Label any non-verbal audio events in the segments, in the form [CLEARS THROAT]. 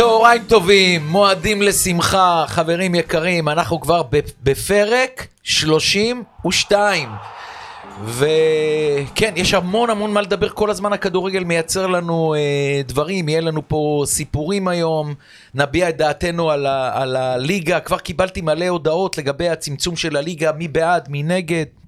צהריים טובים, מועדים לשמחה, חברים יקרים, אנחנו כבר בפרק 32. וכן, יש המון המון מה לדבר. כל הזמן, הכדורגל מייצר לנו אה, דברים, יהיה לנו פה סיפורים היום, נביע את דעתנו על, ה, על הליגה, כבר קיבלתי מלא הודעות לגבי הצמצום של הליגה, מי בעד, מי נגד.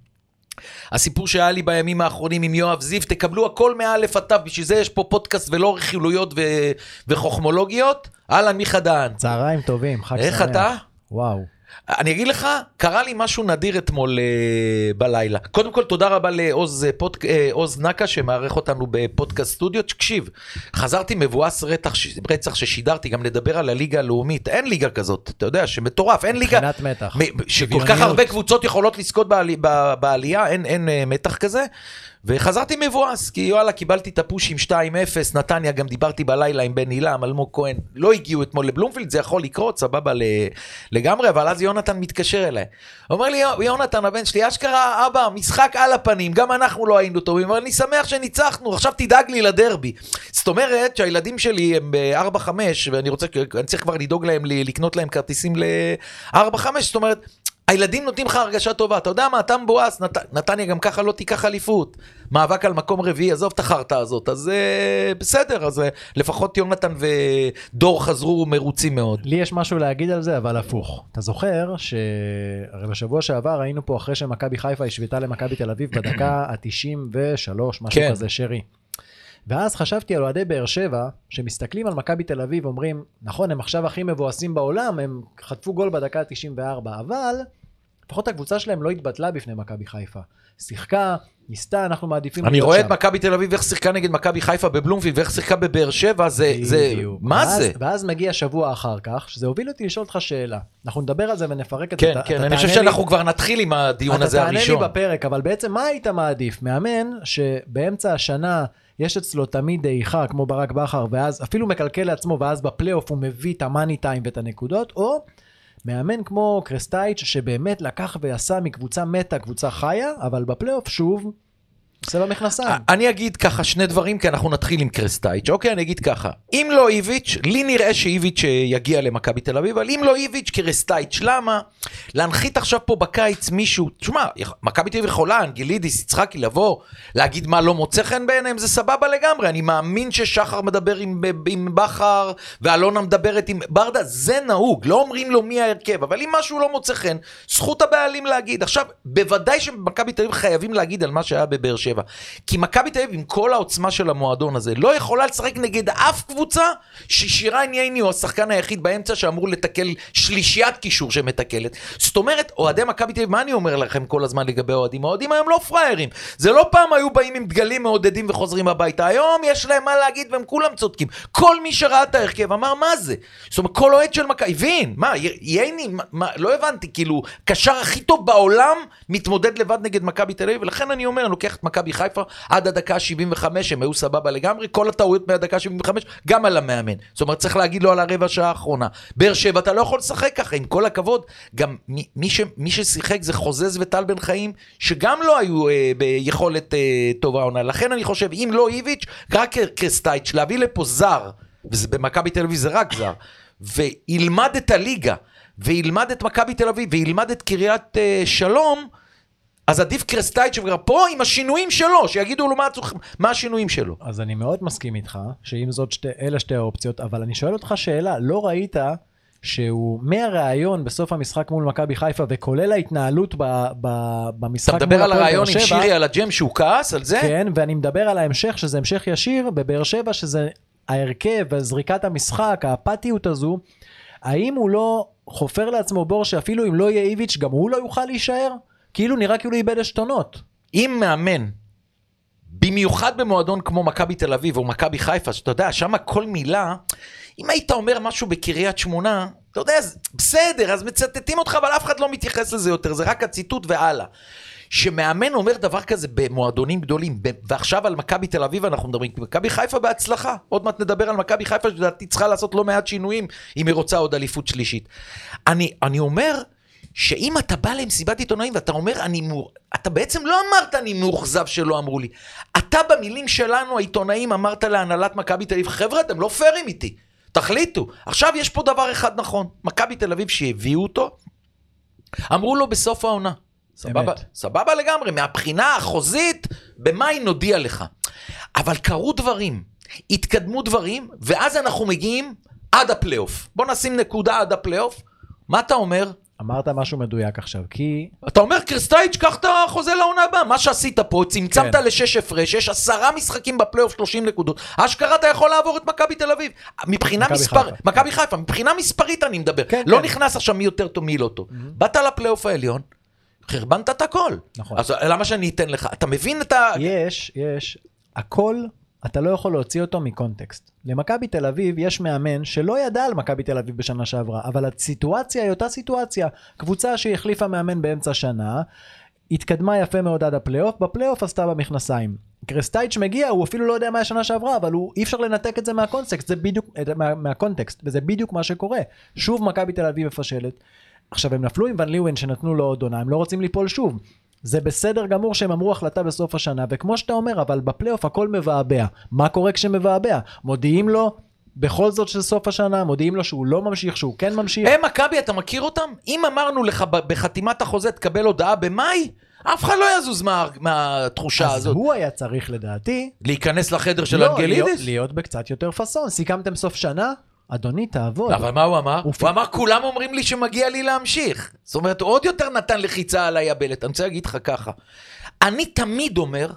הסיפור שהיה לי בימים האחרונים עם יואב זיו, תקבלו הכל מאלף עד תו, בשביל זה יש פה פודקאסט ולא רכילויות ו- וחוכמולוגיות. אהלן, מיכה דהן. צהריים טובים, חג שמח. איך אתה? וואו. אני אגיד לך, קרה לי משהו נדיר אתמול uh, בלילה. קודם כל, תודה רבה לעוז uh, פוד, uh, עוז נקה שמארח אותנו בפודקאסט סטודיו. תקשיב, חזרתי מבואס רצח, רצח ששידרתי, גם לדבר על הליגה הלאומית. אין ליגה כזאת, אתה יודע, שמטורף, אין ליגה... מבחינת מתח. שכל כך הרבה קבוצות יכולות לזכות בעלי, בעלייה, אין, אין uh, מתח כזה. וחזרתי מבואס, כי וואלה, קיבלתי את הפוש עם 2-0, נתניה, גם דיברתי בלילה עם בן עילם, אלמוג כהן, לא הגיעו אתמול לבלומפילד, זה יכול לקרות, סבבה לגמרי, אבל אז יונתן מתקשר אליי. אומר לי, יונתן, הבן שלי, אשכרה, אבא, משחק על הפנים, גם אנחנו לא היינו טובים, אבל אני שמח שניצחנו, עכשיו תדאג לי לדרבי. זאת אומרת שהילדים שלי הם ב-4-5, ואני רוצה, אני צריך כבר לדאוג להם, לקנות להם כרטיסים ל-4-5, זאת אומרת... הילדים נותנים לך הרגשה טובה, אתה יודע מה, אתה מבואס, נת... נתניה גם ככה לא תיקח אליפות. מאבק על מקום רביעי, עזוב את החרטא הזאת, אז uh, בסדר, אז uh, לפחות יונתן ודור חזרו מרוצים מאוד. לי יש משהו להגיד על זה, אבל הפוך. אתה זוכר שהרי בשבוע שעבר היינו פה אחרי שמכבי חיפה השוותה למכבי תל אביב בדקה ה-93, משהו כן. כזה, שרי. ואז חשבתי על אוהדי באר שבע, שמסתכלים על מכבי תל אביב ואומרים, נכון, הם עכשיו הכי מבואסים בעולם, הם חטפו גול בדקה ה-94, אבל לפחות הקבוצה שלהם לא התבטלה בפני מכבי חיפה. שיחקה, ניסתה, אנחנו מעדיפים... אני רואה את מכבי תל אביב, איך שיחקה נגד מכבי חיפה בבלומפילד, ואיך שיחקה בבאר שבע, זה... זה... מה ואז, זה? ואז מגיע שבוע אחר כך, שזה הוביל אותי לשאול אותך שאלה. אנחנו נדבר על זה ונפרק את כן, זה. כן, כן, אני חושב שאנחנו כבר נתחיל עם הדיון הזה הראשון. אתה תענה לי בפרק, אבל בעצם מה היית מעדיף? מאמן שבאמצע השנה... יש אצלו תמיד דעיכה כמו ברק בכר, ואז אפילו מקלקל לעצמו, ואז בפלייאוף הוא מביא את המאני טיים ואת הנקודות, או מאמן כמו קרסטייץ' שבאמת לקח ועשה מקבוצה מתה קבוצה חיה, אבל בפלייאוף שוב עושה במכנסיים. אני אגיד ככה שני דברים, כי אנחנו נתחיל עם קרסטייץ', אוקיי? אני אגיד ככה. אם לא איביץ', לי נראה שאיביץ' יגיע למכבי תל אביב, אבל אם לא איביץ', קרסטייץ', למה? להנחית עכשיו פה בקיץ מישהו, תשמע, מכבי תל אביב יכולה, אנגלידיס, יצחקי, לבוא, להגיד מה לא מוצא חן בעיניהם, זה סבבה לגמרי. אני מאמין ששחר מדבר עם, עם בכר, ואלונה מדברת עם ברדה, זה נהוג, לא אומרים לו מי ההרכב, אבל אם משהו לא מוצא חן, זכות הבעלים להגיד. עכשיו, בוודאי. שבע. כי מכבי תל אביב, עם כל העוצמה של המועדון הזה, לא יכולה לשחק נגד אף קבוצה ששירן ייני הוא השחקן היחיד באמצע שאמור לתקל שלישיית קישור שמתקלת. זאת אומרת, אוהדי מכבי תל אביב, מה אני אומר לכם כל הזמן לגבי אוהדים? האוהדים היום לא פראיירים. זה לא פעם היו באים עם דגלים מעודדים וחוזרים הביתה. היום יש להם מה להגיד והם כולם צודקים. כל מי שראה את ההרכב אמר, מה זה? זאת אומרת, כל אוהד של מכבי, הבין, מה, ייני, מה, לא הבנתי, כאילו, קשר הכי טוב בעולם מתמודד לבד נגד מכבי תל אביב, ולכן אני אומר, אני לוקח את מכבי חיפה עד הדקה 75 הם היו סבבה לגמרי, כל הטעויות מהדקה 75 גם על המאמן. זאת אומרת צריך להגיד לו על הרבע שעה האחרונה. באר שבע אתה לא יכול לשחק ככה, עם כל הכבוד. גם מי, מי, ש, מי ששיחק זה חוזז וטל בן חיים, שגם לא היו אה, ביכולת אה, טובה עונה. לכן אני חושב, אם לא איביץ', רק קרסטייץ', להביא לפה זר, ובמכבי תל אביב זה רק זר, וילמד את הליגה. וילמד את מכבי תל אביב, וילמד את קריית uh, שלום, אז עדיף קרסטייץ' כבר פה עם השינויים שלו, שיגידו לו מה, הצוח, מה השינויים שלו. אז אני מאוד מסכים איתך, שאם זאת שתי, אלה שתי האופציות, אבל אני שואל אותך שאלה, לא ראית שהוא מהראיון בסוף המשחק מול מכבי חיפה, וכולל ההתנהלות ב, ב, במשחק מול הפועל באר שבע. אתה מדבר על הראיון עם שירי על הג'ם שהוא כעס על זה? כן, ואני מדבר על ההמשך, שזה המשך ישיר בבאר שבע, שזה ההרכב וזריקת המשחק, האפתיות הזו. האם הוא לא חופר לעצמו בור שאפילו אם לא יהיה איביץ', גם הוא לא יוכל להישאר? כאילו נראה כאילו איבד עשתונות. אם מאמן, במיוחד במועדון כמו מכבי תל אביב או מכבי חיפה, שאתה יודע, שם כל מילה, אם היית אומר משהו בקריית שמונה, אתה יודע, בסדר, אז מצטטים אותך, אבל אף אחד לא מתייחס לזה יותר, זה רק הציטוט והלאה. שמאמן אומר דבר כזה במועדונים גדולים, ועכשיו על מכבי תל אביב אנחנו מדברים, מכבי חיפה בהצלחה, עוד מעט נדבר על מכבי חיפה שלדעתי צריכה לעשות לא מעט שינויים אם היא רוצה עוד אליפות שלישית. אני, אני אומר, שאם אתה בא למסיבת עיתונאים ואתה אומר, אני מור... אתה בעצם לא אמרת אני מאוכזב שלא אמרו לי. אתה במילים שלנו, העיתונאים, אמרת להנהלת מכבי תל אביב, חבר'ה, אתם לא פיירים איתי. תחליטו. עכשיו יש פה דבר אחד נכון, מכבי תל אביב שהביאו אותו, אמרו לו בסוף העונה. סבבה, סבבה לגמרי, מהבחינה החוזית, במאי נודיע לך. אבל קרו דברים, התקדמו דברים, ואז אנחנו מגיעים עד הפלייאוף. בוא נשים נקודה עד הפלייאוף. מה אתה אומר? אמרת משהו מדויק עכשיו, כי... אתה אומר קרסטייץ', קח את החוזה לעונה הבאה. מה שעשית פה, צמצמת כן. לשש הפרש, יש עשרה משחקים בפלייאוף 30 נקודות. אשכרה אתה יכול לעבור את מכבי תל אביב. מבחינה מכבי מספר... חיפה. מכבי חיפה, מבחינה מספרית אני מדבר. כן, לא כן. נכנס עכשיו מי יותר טוב, מי לא טוב. באת לפלייאוף העליון, חרבנת את הכל. נכון. אז למה שאני אתן לך? אתה מבין את ה... יש, יש, הכל, אתה לא יכול להוציא אותו מקונטקסט. למכבי תל אביב יש מאמן שלא ידע על מכבי תל אביב בשנה שעברה, אבל הסיטואציה היא אותה סיטואציה. קבוצה שהחליפה מאמן באמצע שנה, התקדמה יפה מאוד עד הפלייאוף, בפלייאוף עשתה במכנסיים. קרסטייץ' מגיע, הוא אפילו לא יודע מה השנה שעברה, אבל הוא, אי אפשר לנתק את זה מהקונטקסט, זה בדיוק, מה, מהקונטקסט, וזה בדיוק מה שקורה. שוב מכבי תל אביב מפשלת. עכשיו הם נפלו עם ון ליוון שנתנו לו עוד עונה, הם לא רוצים ליפול שוב. זה בסדר גמור שהם אמרו החלטה בסוף השנה, וכמו שאתה אומר, אבל בפלייאוף הכל מבעבע. מה קורה כשמבעבע? מודיעים לו בכל זאת של סוף השנה, מודיעים לו שהוא לא ממשיך, שהוא כן ממשיך. הם מכבי, אתה מכיר אותם? אם אמרנו לך בחתימת החוזה תקבל הודעה במאי, אף אחד לא יזוז מה- מהתחושה אז הזאת. הוא היה צריך לדעתי, להיכנס לחדר של לא, להיות, אנגלידיס? להיות בקצת יותר פאסון. סיכמתם סוף שנה? אדוני, תעבוד. אבל מה הוא אמר? הוא הוא אמר, כולם אומרים לי שמגיע לי להמשיך. זאת אומרת, הוא עוד יותר נתן לחיצה על היבלת. אני רוצה להגיד לך ככה, אני תמיד אומר,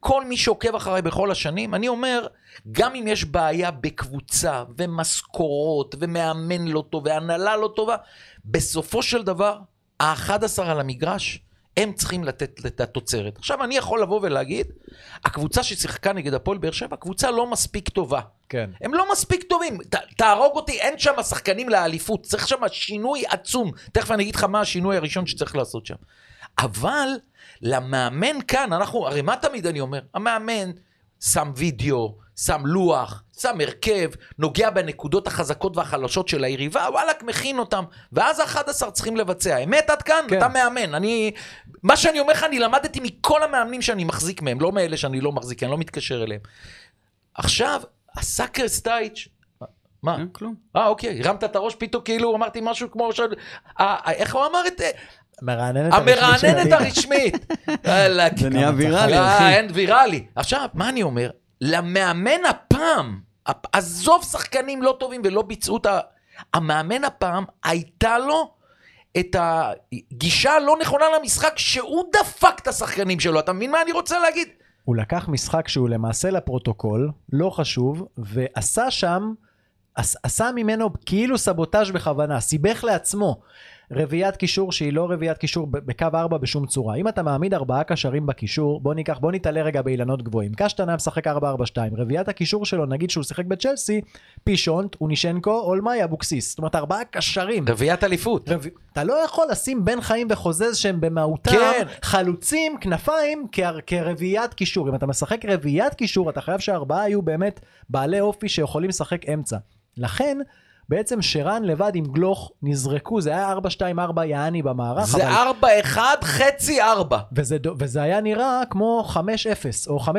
כל מי שעוקב אחריי בכל השנים, אני אומר, גם אם יש בעיה בקבוצה, ומשכורות, ומאמן לא טוב, והנהלה לא טובה, בסופו של דבר, ה-11 על המגרש, הם צריכים לתת את התוצרת. עכשיו, אני יכול לבוא ולהגיד, הקבוצה ששיחקה נגד הפועל באר שבע, קבוצה לא מספיק טובה. כן. הם לא מספיק טובים, ת, תהרוג אותי, אין שם שחקנים לאליפות, צריך שם שינוי עצום. תכף אני אגיד לך מה השינוי הראשון שצריך לעשות שם. אבל למאמן כאן, אנחנו, הרי מה תמיד אני אומר? המאמן שם וידאו, שם לוח, שם הרכב, נוגע בנקודות החזקות והחלשות של היריבה, וואלכ, מכין אותם, ואז ה-11 צריכים לבצע. אמת עד כאן? כן. אתה מאמן. אני, מה שאני אומר לך, אני למדתי מכל המאמנים שאני מחזיק מהם, לא מאלה שאני לא מחזיק, אני לא מתקשר אליהם. עכשיו, הסאקר סטייץ', מה? אין כלום. אה, אוקיי, הרמת את הראש פתאום, כאילו אמרתי משהו כמו... ש... אה, אה, איך הוא אמר את זה? מרעננת הרשמית של המרעננת. הרשמית. [LAUGHS] זה נהיה ויראלי, אה, אחי. אין ויראלי. עכשיו, מה אני אומר? למאמן הפעם, הפ- עזוב שחקנים לא טובים ולא ביצעו את ה... המאמן הפעם, הייתה לו את הגישה הלא נכונה למשחק, שהוא דפק את השחקנים שלו. אתה מבין מה אני רוצה להגיד? הוא לקח משחק שהוא למעשה לפרוטוקול, לא חשוב, ועשה שם, עש, עשה ממנו כאילו סבוטאז' בכוונה, סיבך לעצמו. רביעיית קישור שהיא לא רביעיית קישור בקו 4 בשום צורה. אם אתה מעמיד ארבעה קשרים בקישור, בוא ניקח, בוא נתעלה רגע באילנות גבוהים. קשטנה משחק 4-4-2, רביעיית הקישור שלו, נגיד שהוא שיחק בצ'לסי, פישונט, אונישנקו, אולמאי, אבוקסיס. זאת אומרת, ארבעה קשרים. רביעיית אליפות. רב... אתה לא יכול לשים בן חיים וחוזז שהם במהותם כן. חלוצים, כנפיים, כר... כרביעיית קישור. אם אתה משחק רביעיית קישור, אתה חייב שהארבעה יהיו באמת בעלי אופי שיכולים לשחק אמצע. לכן, בעצם שרן לבד עם גלוך נזרקו, זה היה 4-2-4 יעני במערך, זה אבל... 4-1, חצי 4. וזה, וזה היה נראה כמו 5-0 או 5-5,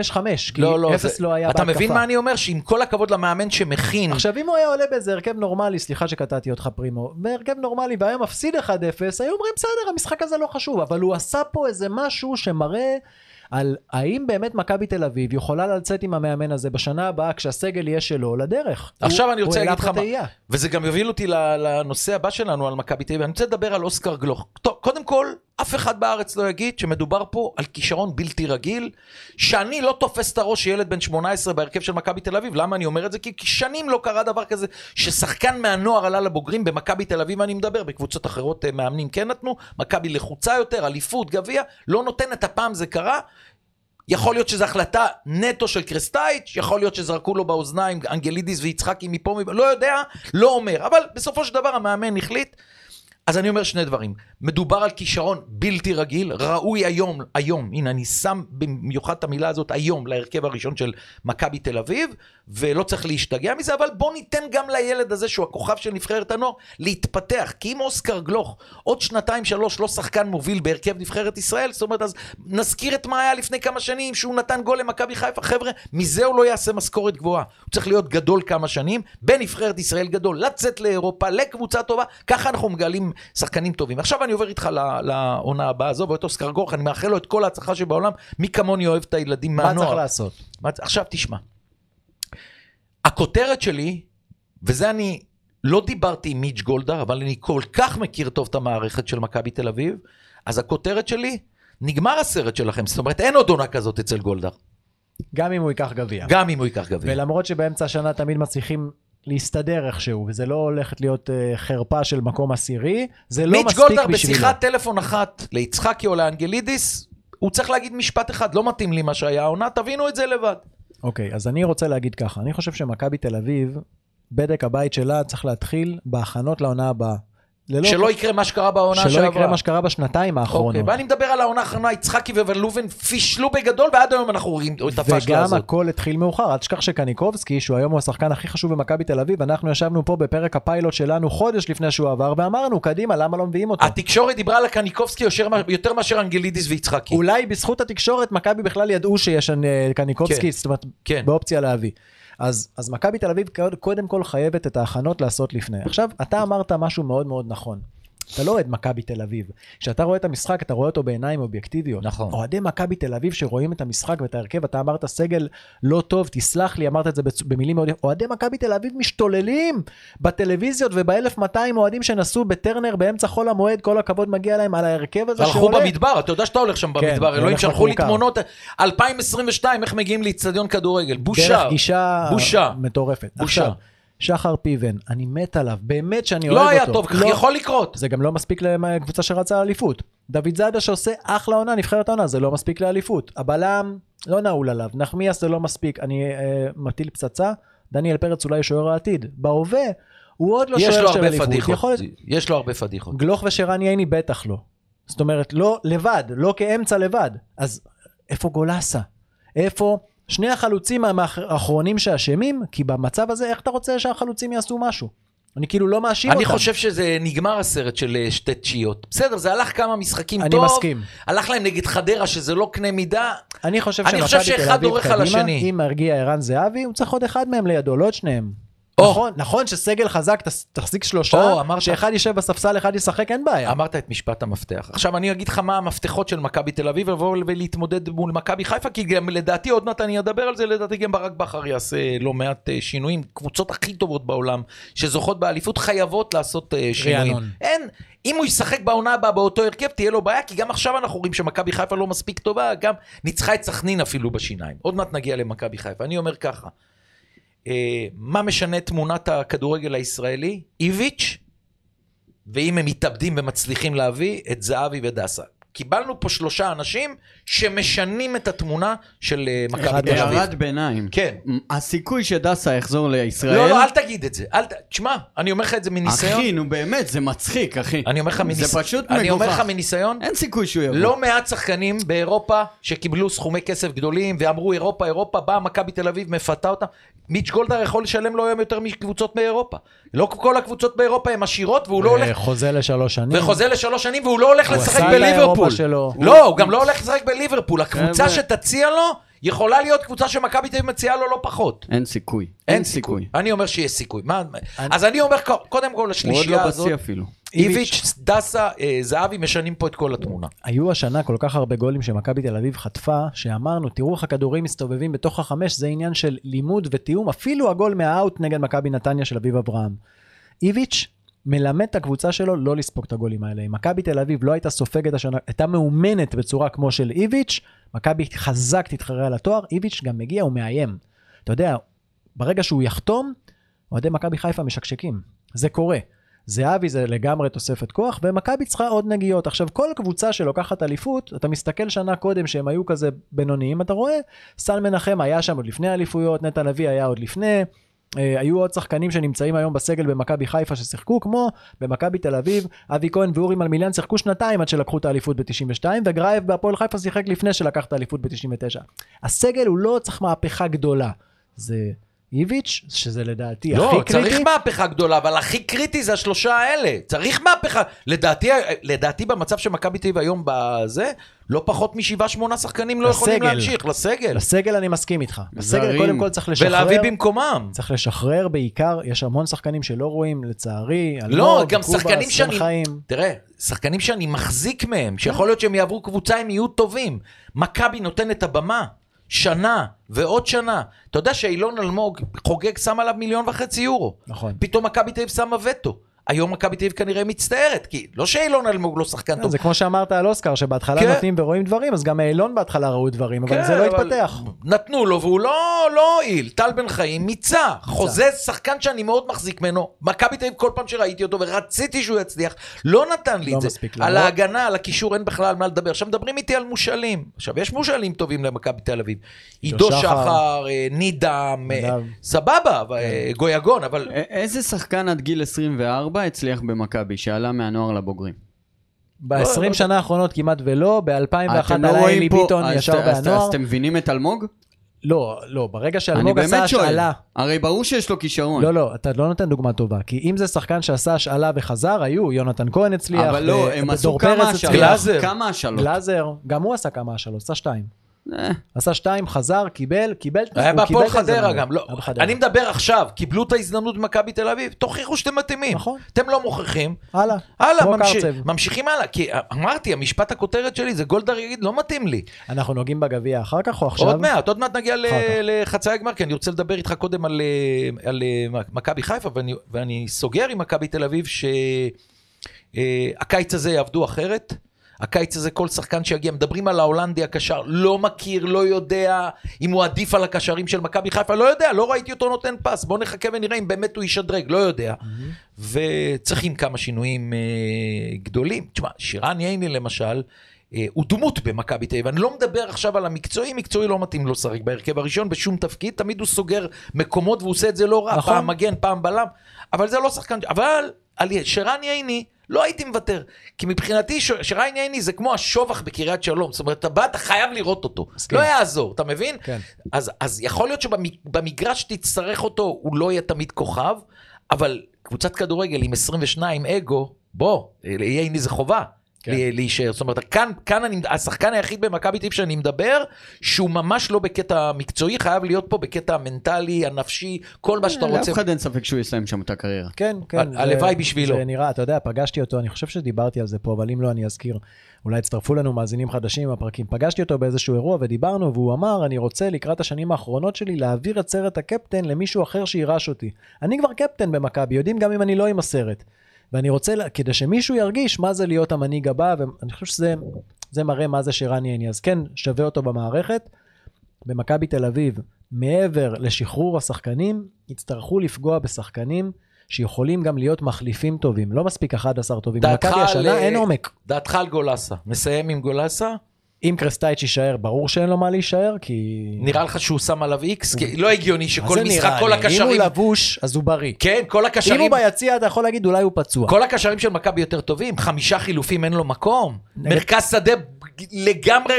כי לא, לא, 0 זה- לא היה אתה בהתקפה. מבין מה אני אומר? שעם כל הכבוד למאמן שמכין, עכשיו אם הוא היה עולה באיזה הרכב נורמלי, סליחה שקטעתי אותך פרימו, בהרכב נורמלי והיה מפסיד 1-0, היו אומרים בסדר, המשחק הזה לא חשוב, אבל הוא עשה פה איזה משהו שמראה על האם באמת מכבי תל אביב יכולה לצאת עם המאמן הזה בשנה הבאה כשהסגל יהיה שלו לדרך. עכשיו הוא- אני רוצה להגיד לך מה. וזה גם יוביל אותי לנושא הבא שלנו על מכבי תל אביב, אני רוצה לדבר על אוסקר גלוך. טוב, קודם כל, אף אחד בארץ לא יגיד שמדובר פה על כישרון בלתי רגיל, שאני לא תופס את הראש שילד בן 18 בהרכב של מכבי תל אביב. למה אני אומר את זה? כי כי שנים לא קרה דבר כזה ששחקן מהנוער עלה לבוגרים במכבי תל אביב, אני מדבר, בקבוצות אחרות אה, מאמנים כן נתנו, מכבי לחוצה יותר, אליפות, גביע, לא נותנת, הפעם זה קרה. יכול להיות שזו החלטה נטו של קרסטייץ', יכול להיות שזרקו לו באוזניים אנגלידיס ויצחקי מפה, מפה, לא יודע, לא אומר. אבל בסופו של דבר המאמן החליט. אז אני אומר שני דברים. מדובר על כישרון בלתי רגיל, ראוי היום, היום, הנה אני שם במיוחד את המילה הזאת היום להרכב הראשון של מכבי תל אביב, ולא צריך להשתגע מזה, אבל בוא ניתן גם לילד הזה שהוא הכוכב של נבחרת הנוער להתפתח. כי אם אוסקר גלוך עוד שנתיים שלוש לא שחקן מוביל בהרכב נבחרת ישראל, זאת אומרת אז נזכיר את מה היה לפני כמה שנים שהוא נתן גול למכבי חיפה, חבר'ה, מזה הוא לא יעשה משכורת גבוהה. הוא צריך להיות גדול כמה שנים, בנבחרת ישראל גדול, לצאת לאירופה, לקבוצה טובה, ככה אנחנו מגלים שחקנים טובים. עכשיו אני עובר איתך לעונה הבאה, עזוב את אוסקר גורח, אני מאחל לו את כל ההצלחה שבעולם, מי כמוני אוהב את הילדים מהנוער. מה צריך לעשות? עכשיו תשמע. הכותרת שלי, וזה אני לא דיברתי עם מיץ' גולדהר, אבל אני כל כך מכיר טוב את המערכת של מכבי תל אביב, אז הכותרת שלי, נגמר הסרט שלכם, זאת אומרת אין עוד עונה כזאת אצל גולדהר. גם אם הוא ייקח גביע. גם אם הוא ייקח גביע. ולמרות שבאמצע השנה תמיד מצליחים להסתדר איכשהו, וזה לא הולכת להיות uh, חרפה של מקום עשירי, זה לא מספיק בשבילו. מיץ' גולדהר בשיחת טלפון אחת ליצחקי או לאנגלידיס, הוא צריך להגיד משפט אחד, לא מתאים לי מה שהיה העונה, תבינו את זה לבד. אוקיי, okay, אז אני רוצה להגיד ככה, אני חושב שמכבי תל אביב, בדק הבית שלה צריך להתחיל בהכנות לעונה הבאה. ללא שלא יקרה מה שקרה בעונה שעברה. שלא יקרה מה שקרה בשנתיים האחרונות. אוקיי, ואני מדבר על העונה האחרונה, יצחקי וולובן פישלו בגדול, ועד היום אנחנו רואים את הפשלה הזאת. וגם הכל התחיל מאוחר, אל תשכח שקניקובסקי, שהוא היום הוא השחקן הכי חשוב במכבי תל אביב, אנחנו ישבנו פה בפרק הפיילוט שלנו חודש לפני שהוא עבר, ואמרנו, קדימה, למה לא מביאים אותו? התקשורת דיברה על הקניקובסקי יותר מאשר אנגלידיס ויצחקי. אולי בזכות התקשורת מכבי בכלל ידעו שיש אה, קניקובסקי, כן, זאת אומרת, כן. באופציה להביא. אז, אז מכבי תל אביב קודם כל חייבת את ההכנות לעשות לפני. עכשיו, אתה אמרת משהו מאוד מאוד נכון. אתה לא אוהד מכבי תל אביב. כשאתה רואה את המשחק, אתה רואה אותו בעיניים אובייקטיביות. נכון. אוהדי מכבי תל אביב שרואים את המשחק ואת ההרכב, אתה אמרת סגל לא טוב, תסלח לי, אמרת את זה במילים מאוד... אוהדי מכבי תל אביב משתוללים בטלוויזיות וב-1200 אוהדים שנסעו בטרנר באמצע חול המועד, כל הכבוד מגיע להם על ההרכב הזה שעולה. הלכו במדבר, אתה יודע שאתה הולך שם כן, במדבר, אלוהים שלחו לי תמונות, 2022, איך מגיעים לאיצטדיון כדורגל, בושה. דרך גישה. מטורפת. בושה. עכשיו, שחר פיבן, אני מת עליו, באמת שאני לא אוהב אותו. לא היה טוב, לא, יכול לקרות. זה גם לא מספיק לקבוצה שרצה לאליפות. דוד זאדה שעושה אחלה עונה, נבחרת העונה, זה לא מספיק לאליפות. הבלם, לא נעול עליו. נחמיאס זה לא מספיק, אני אה, מטיל פצצה. דניאל פרץ אולי שוער העתיד. בהווה, הוא עוד לא שוער של אליפות. פדיחות. יכול... יש לו הרבה פדיחות. גלוך ושרן ייני בטח לא. זאת אומרת, לא לבד, לא כאמצע לבד. אז איפה גולסה? איפה... שני החלוצים האחרונים שאשמים, כי במצב הזה, איך אתה רוצה שהחלוצים יעשו משהו? אני כאילו לא מאשים אותם. אני חושב שזה נגמר הסרט של אה, שתי תשיעיות. בסדר, זה הלך כמה משחקים אני טוב. אני מסכים. הלך להם נגד חדרה, שזה לא קנה מידה. אני חושב שמכבי תל אביב קדימה, אם מרגיע ערן זהבי, הוא צריך עוד אחד מהם לידו, לא את שניהם. Oh. נכון, נכון שסגל חזק תחזיק שלושה, oh, אמרת... שאחד יישב בספסל, אחד ישחק, אין בעיה. אמרת את משפט המפתח. עכשיו אני אגיד לך מה המפתחות של מכבי תל אביב, לבוא ולהתמודד מול מכבי חיפה, כי גם לדעתי, עוד מעט אני אדבר על זה, לדעתי גם ברק בכר יעשה לא מעט uh, שינויים. קבוצות הכי טובות בעולם, שזוכות באליפות, חייבות לעשות uh, שינויים. ריאנון. אין, אם הוא ישחק בעונה הבאה באותו הרכב, תהיה לו בעיה, כי גם עכשיו אנחנו רואים שמכבי חיפה לא מספיק טובה, גם ניצחה את סכנין אפילו בשיניים. עוד מעט נגיע למכבי חיפה. אני אומר ככה, אה, מה משנה תמונת הכדורגל הישראלי? איביץ', ואם הם מתאבדים ומצליחים להביא, את זהבי ודסה. קיבלנו פה שלושה אנשים שמשנים את התמונה של אה, מכבי תל אביב. הערת ביניים. כן. הסיכוי שדסה יחזור לישראל... לא, לא, אל תגיד את זה. אל ת... תשמע, אני אומר לך את זה מניסיון. אחי, נו באמת, זה מצחיק, אחי. אני אומר לך מניסיון. זה פשוט מגוחך. אני אומר לך מניסיון. אין סיכוי שהוא יבוא. לא מעט שחקנים באירופה שקיבלו סכומי כסף גדולים ואמרו אירופה, אירופה, באה מכבי תל אביב, מפתה אותם. מיץ' גולדהר יכול לשלם לו היום יותר מקבוצות באירופה. לא כל הקבוצות באירופה הן עשירות והוא לא הולך... חוזה לשלוש שנים. וחוזה לשלוש שנים והוא לא הולך לשחק בליברפול. לא, הוא גם לא הולך לשחק בליברפול. הקבוצה שתציע לו, יכולה להיות קבוצה שמכבי תל אביב מציעה לו לא פחות. אין סיכוי. אין סיכוי. אני אומר שיש סיכוי. אז אני אומר, קודם כל, השלישייה הזאת... הוא עוד לא בשיא אפילו. איביץ', דסה, אה, זהבי משנים פה את כל התמונה. היו השנה כל כך הרבה גולים שמכבי תל אביב חטפה, שאמרנו, תראו איך הכדורים מסתובבים בתוך החמש, זה עניין של לימוד ותיאום, אפילו הגול מהאוט נגד מכבי נתניה של אביב אברהם. איביץ' מלמד את הקבוצה שלו לא לספוג את הגולים האלה. אם מכבי תל אביב לא הייתה סופגת השנה, הייתה מאומנת בצורה כמו של איביץ', מכבי חזק תתחרה על התואר, איביץ' גם מגיע, הוא מאיים. אתה יודע, ברגע שהוא יחתום, אוהדי מכבי חיפה משקשקים. זה קורה. זהבי זה לגמרי תוספת כוח, ומכבי צריכה עוד נגיעות. עכשיו, כל קבוצה שלוקחת אליפות, אתה מסתכל שנה קודם שהם היו כזה בינוניים, אתה רואה, סל מנחם היה שם עוד לפני האליפויות, נטע לביא היה עוד לפני, היו עוד שחקנים שנמצאים היום בסגל במכבי חיפה ששיחקו, כמו במכבי תל אביב, אבי כהן ואורי מלמיליאן שיחקו שנתיים עד שלקחו את האליפות ב-92, וגרייב בהפועל חיפה שיחק לפני שלקח את האליפות ב-99. הסגל הוא לא צריך מהפכה גדולה. זה איביץ', שזה לדעתי לא, הכי צריך קריטי. מהפכה גדולה, אבל הכי קריטי זה השלושה האלה. צריך מהפכה. לדעתי, לדעתי במצב של מכבי תל אביב היום בזה, לא פחות משבעה שמונה שחקנים לא יכולים לסגל. להמשיך, לסגל. לסגל אני מסכים איתך. בסגל זרים. קודם כל צריך לשחרר. ולהביא במקומם. צריך לשחרר בעיקר, יש המון שחקנים שלא רואים, לצערי. לא, אלמוג, גם קובאס, שחקנים שאני... חיים. תראה, שחקנים שאני מחזיק מהם, שיכול להיות שהם יעברו קבוצה, הם יהיו טובים. מכבי נותן את הבמה. שנה ועוד שנה. אתה יודע שאילון אלמוג חוגג שם עליו מיליון וחצי יורו. נכון. פתאום מכבי תל אביב שמה וטו. היום מכבי תל אביב כנראה מצטערת, כי לא שאילון אלמוג לא שחקן טוב. זה כמו שאמרת על אוסקר, שבהתחלה כן. נותנים ורואים דברים, אז גם אילון בהתחלה ראו דברים, אבל זה לא כן, אבל התפתח. נתנו לו והוא לא לא הועיל. טל בן חיים מיצה. חוזה שחקן שאני מאוד מחזיק ממנו. מכבי תל אביב כל פעם שראיתי אותו ורציתי שהוא יצליח, לא נתן לי לא את זה. מספיק לו. על לא. ההגנה, על הקישור, אין בכלל מה לדבר. עכשיו מדברים איתי על מושאלים. עכשיו יש מושאלים טובים למכבי תל אביב. עידו שחר. שחר, אה, נידם, אה, נדב. סבבה, אבל, אה, גויגון, אבל א- איזה שחקן עד גיל 24 הצליח במכבי, שעלה מהנוער לבוגרים? לא, ב-20 לא. שנה האחרונות כמעט ולא, ב-2001 אתם לא עלה אלי פה- ביטון אז ישר ת- אז. אז אתם מבינים את אלמוג? לא, לא, ברגע אני שאלמוג עשה באמת שואל. השאלה... הרי ברור שיש לו כישרון. לא, לא, אתה לא נותן דוגמה טובה, כי אם זה שחקן שעשה השאלה וחזר, היו, יונתן כהן הצליח, אבל לא, ו- הם עשו השאלות. גלאזר. כמה השאלות? גלאזר, גם הוא עשה כמה השאלות, עשה שתיים. אה, עשה שתיים, חזר, קיבל, קיבל, היה הוא קיבל בהפועל חדרה. גם, לא. אני מדבר עכשיו, קיבלו את ההזדמנות במכבי תל אביב, תוכיחו שאתם מתאימים. נכון. אתם לא מוכיחים. הלאה, הלאה, ממש... ממשיכים הלאה, כי אמרתי, המשפט הכותרת שלי זה גולדהר יגיד, לא מתאים לי. אנחנו נוגעים בגביע אחר כך או עכשיו? עוד מעט, עוד מעט נגיע ל-. לחצי הגמר, כי אני רוצה לדבר איתך קודם על, אה, על אה, מכבי חיפה, ואני, ואני סוגר עם מכבי תל אביב שהקיץ הזה יעבדו אחרת. הקיץ הזה כל שחקן שיגיע, מדברים על ההולנדי הקשר, לא מכיר, לא יודע אם הוא עדיף על הקשרים של מכבי חיפה, לא יודע, לא ראיתי אותו נותן פס, בואו נחכה ונראה אם באמת הוא ישדרג, לא יודע. וצריכים כמה שינויים אה, גדולים. תשמע, שירן ייני למשל, אה, הוא דמות במכבי תל אביב. אני לא מדבר עכשיו על המקצועי, מקצועי לא מתאים לו לשחק בהרכב הראשון בשום תפקיד, תמיד הוא סוגר מקומות והוא עושה את זה לא רע, נכון. פעם מגן, פעם בלם, אבל זה לא שחקן, אבל על שרן ייני לא הייתי מוותר, כי מבחינתי ש- שרן ייני זה כמו השובח בקריית שלום, זאת אומרת, אתה בא, אתה חייב לראות אותו, מסכים. לא יעזור, אתה מבין? כן. אז, אז יכול להיות שבמגרש תצטרך אותו, הוא לא יהיה תמיד כוכב, אבל קבוצת כדורגל עם 22 אגו, בוא, ייני זה חובה. כן. כן. להישאר, זאת אומרת, כאן, כאן אני, השחקן היחיד במכבי אביב שאני מדבר, שהוא ממש לא בקטע מקצועי, חייב להיות פה בקטע המנטלי, הנפשי, כל מה שאתה רוצה. לאף אחד אין ספק שהוא יסיים שם את הקריירה. כן, כן. ה- זה- הלוואי בשבילו. זה נראה, אתה יודע, פגשתי אותו, אני חושב שדיברתי על זה פה, אבל אם לא, אני אזכיר. אולי יצטרפו לנו מאזינים חדשים עם הפרקים. פגשתי אותו באיזשהו אירוע ודיברנו, והוא אמר, אני רוצה לקראת השנים האחרונות שלי להעביר את סרט הקפטן למישהו אחר שירש אותי. אני כבר קפטן במכבי, יודעים גם אם אני לא עם הסרט. ואני רוצה, לה- כדי שמישהו ירגיש מה זה להיות המנהיג הבא, ואני חושב שזה זה מראה מה זה שרן ייני. אז כן, שווה אותו במערכת. במכבי תל אביב, מעבר לשחרור השחקנים, יצטרכו לפגוע בשחקנים שיכולים גם להיות מחליפים טובים. לא מספיק 11 טובים. במכבי השנה אה, אין עומק. דעתך על גולסה. מסיים עם גולסה? אם קרסטייץ' יישאר, ברור שאין לו מה להישאר, כי... נראה לך שהוא שם עליו איקס? כי לא הגיוני שכל משחק, כל לי? אם הקשרים... הוא לבוש, אז הוא בריא. כן, כל אם הקשרים... הוא ביציע, אתה יכול להגיד, אולי הוא פצוע. כל הקשרים של מכבי יותר טובים, חמישה חילופים אין לו מקום. מרכז שדה לגמרי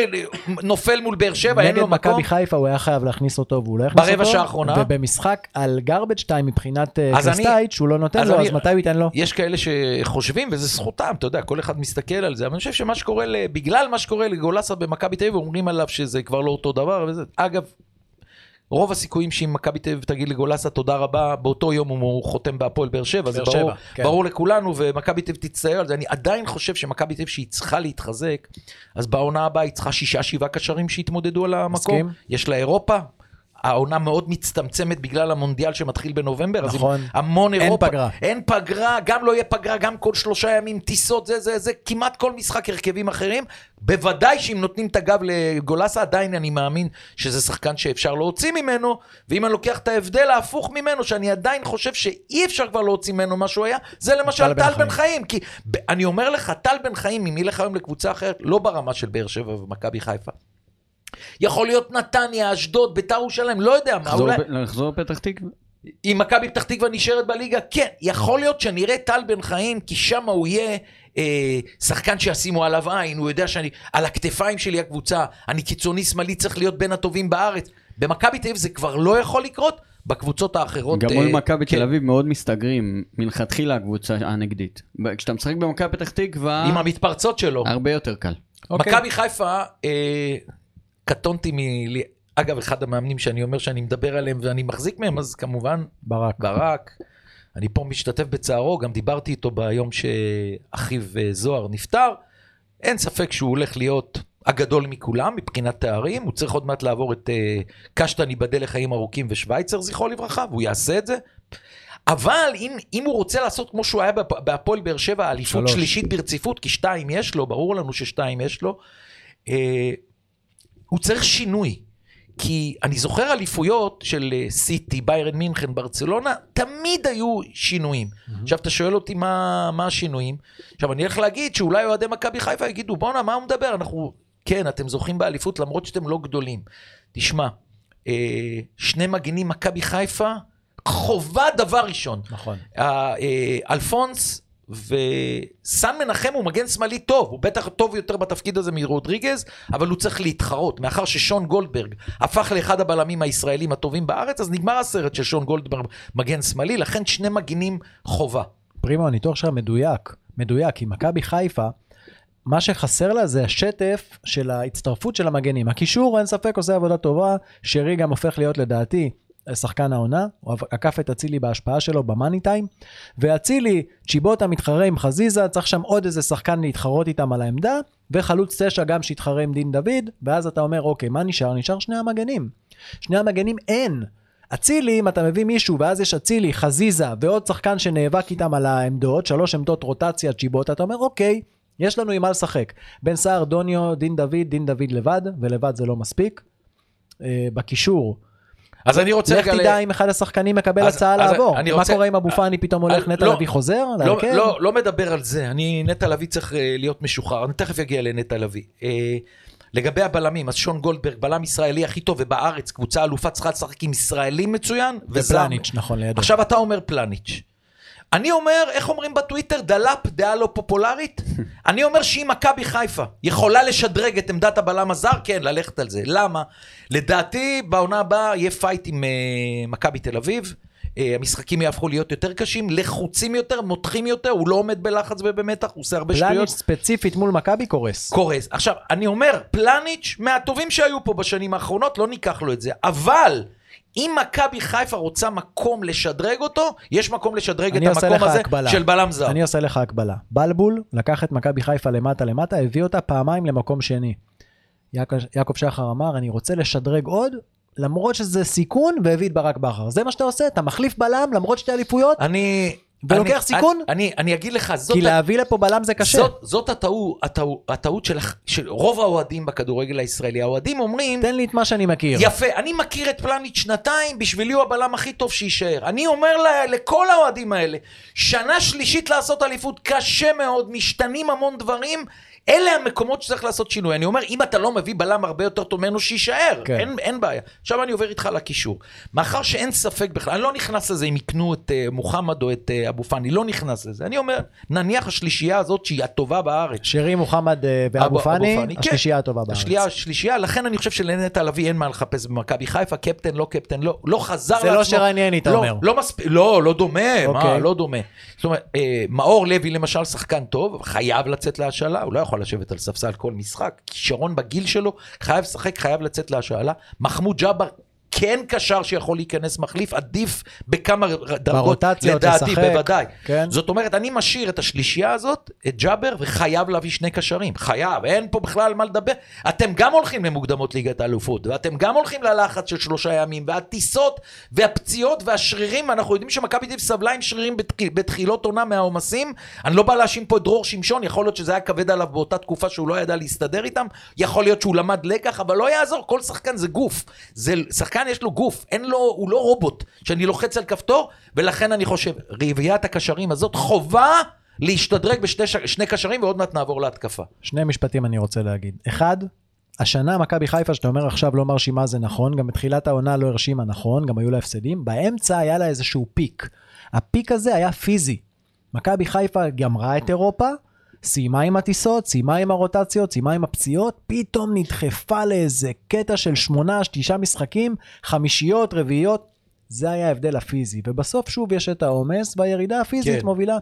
נופל מול באר שבע, אין נגד לו מקום. מכבי חיפה הוא היה חייב להכניס אותו, והוא לא הכניס אותו. ברבע שעה האחרונה. ובמשחק על garbage time מבחינת אה, קרסטייץ', שהוא לא נותן אז לו, אני- אז מתי הוא ייתן לו? יש כאלה שחושבים, וזה זכותם, אתה יודע, כל אחד מסתכל על זה, אבל אני חושב שמה שקורה, בגלל מה שקורה לגולסה במכבי תל אביב, אומרים עליו שזה כבר לא אותו דבר, וזה, אגב, רוב הסיכויים שאם מכבי תל אביב תגיד לגולסה תודה רבה, באותו יום הוא חותם בהפועל באר שבע, זה ברור, כן. ברור לכולנו, ומכבי תל אביב תצטער על זה. אני עדיין חושב שמכבי תל אביב שהיא צריכה להתחזק, אז בעונה הבאה היא צריכה שישה, שבעה קשרים שיתמודדו על המקום. מסכים. יש לה אירופה. העונה מאוד מצטמצמת בגלל המונדיאל שמתחיל בנובמבר, נכון. המון אין אירופה. פגרה. אין פגרה, גם לא יהיה פגרה, גם כל שלושה ימים טיסות, זה, זה, זה, כמעט כל משחק הרכבים אחרים. בוודאי שאם נותנים את הגב לגולסה, עדיין אני מאמין שזה שחקן שאפשר להוציא ממנו, ואם אני לוקח את ההבדל ההפוך ממנו, שאני עדיין חושב שאי אפשר כבר להוציא ממנו מה שהוא היה, זה למשל טל בן חיים. כי אני אומר לך, טל בן חיים, אם ילך היום לקבוצה אחרת, לא ברמה של באר שבע ומכבי חיפה. יכול להיות נתניה, אשדוד, ביתר ירושלים, לא יודע מה, אולי... לחזור לפתח תקווה? אם מכבי פתח תקווה נשארת בליגה, כן, יכול להיות שנראה טל בן חיים, כי שם הוא יהיה אה, שחקן שישימו עליו עין, הוא יודע שאני, על הכתפיים שלי הקבוצה, אני קיצוני שמאלי צריך להיות בין הטובים בארץ. במכבי תל אביב זה כבר לא יכול לקרות, בקבוצות האחרות... גם מול אה, מכבי כן. תל אביב מאוד מסתגרים מלכתחילה הקבוצה הנגדית. כשאתה משחק במכבי פתח תקווה, עם המתפרצות שלו. הרבה יותר קל. אוקיי. מכבי חיפה, אה, קטונתי מ... אגב, אחד המאמנים שאני אומר שאני מדבר עליהם ואני מחזיק מהם, אז כמובן ברק. ברק. אני פה משתתף בצערו, גם דיברתי איתו ביום שאחיו אה, זוהר נפטר. אין ספק שהוא הולך להיות הגדול מכולם מבחינת תארים, הוא צריך עוד מעט לעבור את אה, קשטן ייבדל לחיים ארוכים ושווייצר, זכרו לברכה, והוא יעשה את זה. אבל אם, אם הוא רוצה לעשות כמו שהוא היה בהפועל באר שבע, אליפות. שלישית ברציפות, כי שתיים יש לו, ברור לנו ששתיים יש לו, אה, הוא צריך שינוי. כי אני זוכר אליפויות של אה, סיטי, ביירן מינכן, ברצלונה, תמיד היו שינויים. עכשיו אתה שואל אותי מה, מה השינויים. עכשיו אני הולך להגיד שאולי אוהדי מכבי חיפה יגידו, בואנה, מה הוא מדבר? אנחנו, כן, אתם זוכים באליפות למרות שאתם לא גדולים. תשמע, אה, שני מגינים מכבי חיפה, חובה דבר ראשון. נכון. אה, אה, אלפונס וסן מנחם הוא מגן שמאלי טוב, הוא בטח טוב יותר בתפקיד הזה מרודריגז, אבל הוא צריך להתחרות. מאחר ששון גולדברג הפך לאחד הבלמים הישראלים הטובים בארץ, אז נגמר הסרט של שון גולדברג מגן שמאלי, לכן שני מגינים חובה. פרימו, הניתוח שלך מדויק. מדויק, כי מכבי חיפה, מה שחסר לה זה השטף של ההצטרפות של המגנים. הקישור, אין ספק, עושה עבודה טובה. שרי גם הופך להיות, לדעתי, שחקן העונה. הוא עקף את אצילי בהשפעה שלו במאני טיים. ואצילי, צ'יבוטה מתחרה עם חזיזה, צריך שם עוד איזה שחקן להתחרות איתם על העמדה. וחלוץ תשע גם שיתחרה עם דין דוד. ואז אתה אומר, אוקיי, מה נשאר? נשאר שני המגנים. שני המגנים אין. אצילי, אם אתה מביא מישהו, ואז יש אצילי, חזיזה, ועוד שחקן שנאבק איתם על העמדות, שלוש עמדות רוטציה, צ'יבוטה, אתה אומר, אוקיי, יש לנו עם מה לשחק. בן סער, דוניו, דין דוד, דין דוד לבד, ולבד זה לא מספיק. אה, בקישור, אז אני רוצה לך רגע... ל- תדע אם אחד השחקנים מקבל הצעה לעבור. מה קורה אם אבו פאני פתאום הולך, אה, נטע לא, לביא חוזר? לא, להרכב? לא, לא מדבר על זה, אני, נטע לביא צריך אה, להיות משוחרר, אני תכף אגיע לנטע לביא. אה, לגבי הבלמים, אז שון גולדברג, בלם ישראלי הכי טוב, ובארץ קבוצה אלופה צריכה לשחק עם ישראלי מצוין, וזר. ופלניץ', נכון, לידו. עכשיו אתה אומר פלניץ'. אני אומר, איך אומרים בטוויטר, דלאפ, דעה לא פופולרית? [LAUGHS] אני אומר שאם מכבי חיפה יכולה לשדרג את עמדת הבלם הזר, כן, ללכת על זה. למה? לדעתי, בעונה הבאה יהיה fight עם אה, מכבי תל אביב. אה, המשחקים יהפכו להיות יותר קשים, לחוצים יותר, מותחים יותר, הוא לא עומד בלחץ ובמתח, הוא עושה הרבה פלניץ' שטויות. ספציפית מול מכבי קורס. קורס. עכשיו, אני אומר, פלניץ', מהטובים שהיו פה בשנים האחרונות, לא ניקח לו את זה. אבל, אם מכבי חיפה רוצה מקום לשדרג אותו, יש מקום לשדרג את המקום הזה הקבלה. של בלם זר. אני עושה לך הקבלה. בלבול לקח את מכבי חיפה למטה למטה, הביא אותה פעמיים למקום שני. יעקב, יעקב שחר אמר, אני רוצה לשדרג עוד, למרות שזה סיכון, והביא את ברק בכר. זה מה שאתה עושה, אתה מחליף בלם למרות שתי אליפויות, אני... ולוקח סיכון? אני, אני, אגיד לך, זאת, כי להביא לפה בלם זה קשה. זאת, זאת הטעות, הטעות, הטעות של, של רוב האוהדים בכדורגל הישראלי. האוהדים אומרים, תן לי את מה שאני מכיר. יפה, אני מכיר את פלניץ' שנתיים, בשבילי הוא הבלם הכי טוב שיישאר. אני אומר ל- לכל האוהדים האלה, שנה שלישית לעשות אליפות קשה מאוד, משתנים המון דברים, אלה המקומות שצריך לעשות שינוי. אני אומר, אם אתה לא מביא בלם הרבה יותר טוב ממנו, שיישאר, כן. אין, אין בעיה. עכשיו אני עובר איתך לקישור. מאחר שאין ספק בכלל, אני לא נכנס לזה אם יקנו את uh, מוחמד או את uh, אבו פאני, לא נכנס לזה. אני אומר, נניח השלישייה הזאת שהיא הטובה בארץ, שרי, מוחמד אה, ואבו אבו- פאני, פאני, כן. השלישייה הטובה בארץ. השלישייה, השלישייה, לכן אני חושב שלנטע לביא אין מה לחפש במכבי חיפה, קפטן, לא קפטן, לא, לא חזר זה לא לעצמו. שרענייני, אתה לא, אומר. לא מספיק, לא, לא דומה, מה, אוקיי. לא דומה. זאת אומרת, אה, מאור לוי למשל שחקן טוב, חייב לצאת להשאלה, הוא לא יכול לשבת על ספסל כל משחק, כישרון בגיל שלו, חייב לשחק, חייב לצאת להשאלה. מחמוד ג'אבר. כן קשר שיכול להיכנס מחליף, עדיף בכמה דרגות, לדעתי, לשחק. בוודאי. כן. זאת אומרת, אני משאיר את השלישייה הזאת, את ג'אבר, וחייב להביא שני קשרים. חייב, אין פה בכלל על מה לדבר. אתם גם הולכים למוקדמות ליגת האלופות, ואתם גם הולכים ללחץ של שלושה ימים, והטיסות, והפציעות, והשרירים, ואנחנו יודעים שמכבי תל אביב סבלה עם שרירים בתחיל, בתחילות עונה מהעומסים. אני לא בא להאשים פה את דרור שמשון, יכול להיות שזה היה כבד עליו באותה תקופה שהוא לא ידע להסתדר איתם, יכול להיות שהוא למד לקח, אבל לא יעזור, כל שחקן זה גוף. זה, שחקן יש לו גוף, אין לו, הוא לא רובוט, שאני לוחץ על כפתור, ולכן אני חושב, רביעיית הקשרים הזאת חובה להשתדרג בשני קשרים, ועוד מעט נעבור להתקפה. שני משפטים אני רוצה להגיד. אחד, השנה מכבי חיפה, שאתה אומר עכשיו לא מרשימה זה נכון, גם בתחילת העונה לא הרשימה נכון, גם היו לה הפסדים, באמצע היה לה איזשהו פיק. הפיק הזה היה פיזי. מכבי חיפה גמרה את אירופה, סיימה עם הטיסות, סיימה עם הרוטציות, סיימה עם הפציעות, פתאום נדחפה לאיזה קטע של שמונה, תשעה משחקים, חמישיות, רביעיות, זה היה ההבדל הפיזי. ובסוף שוב יש את העומס, והירידה הפיזית כן. מובילה.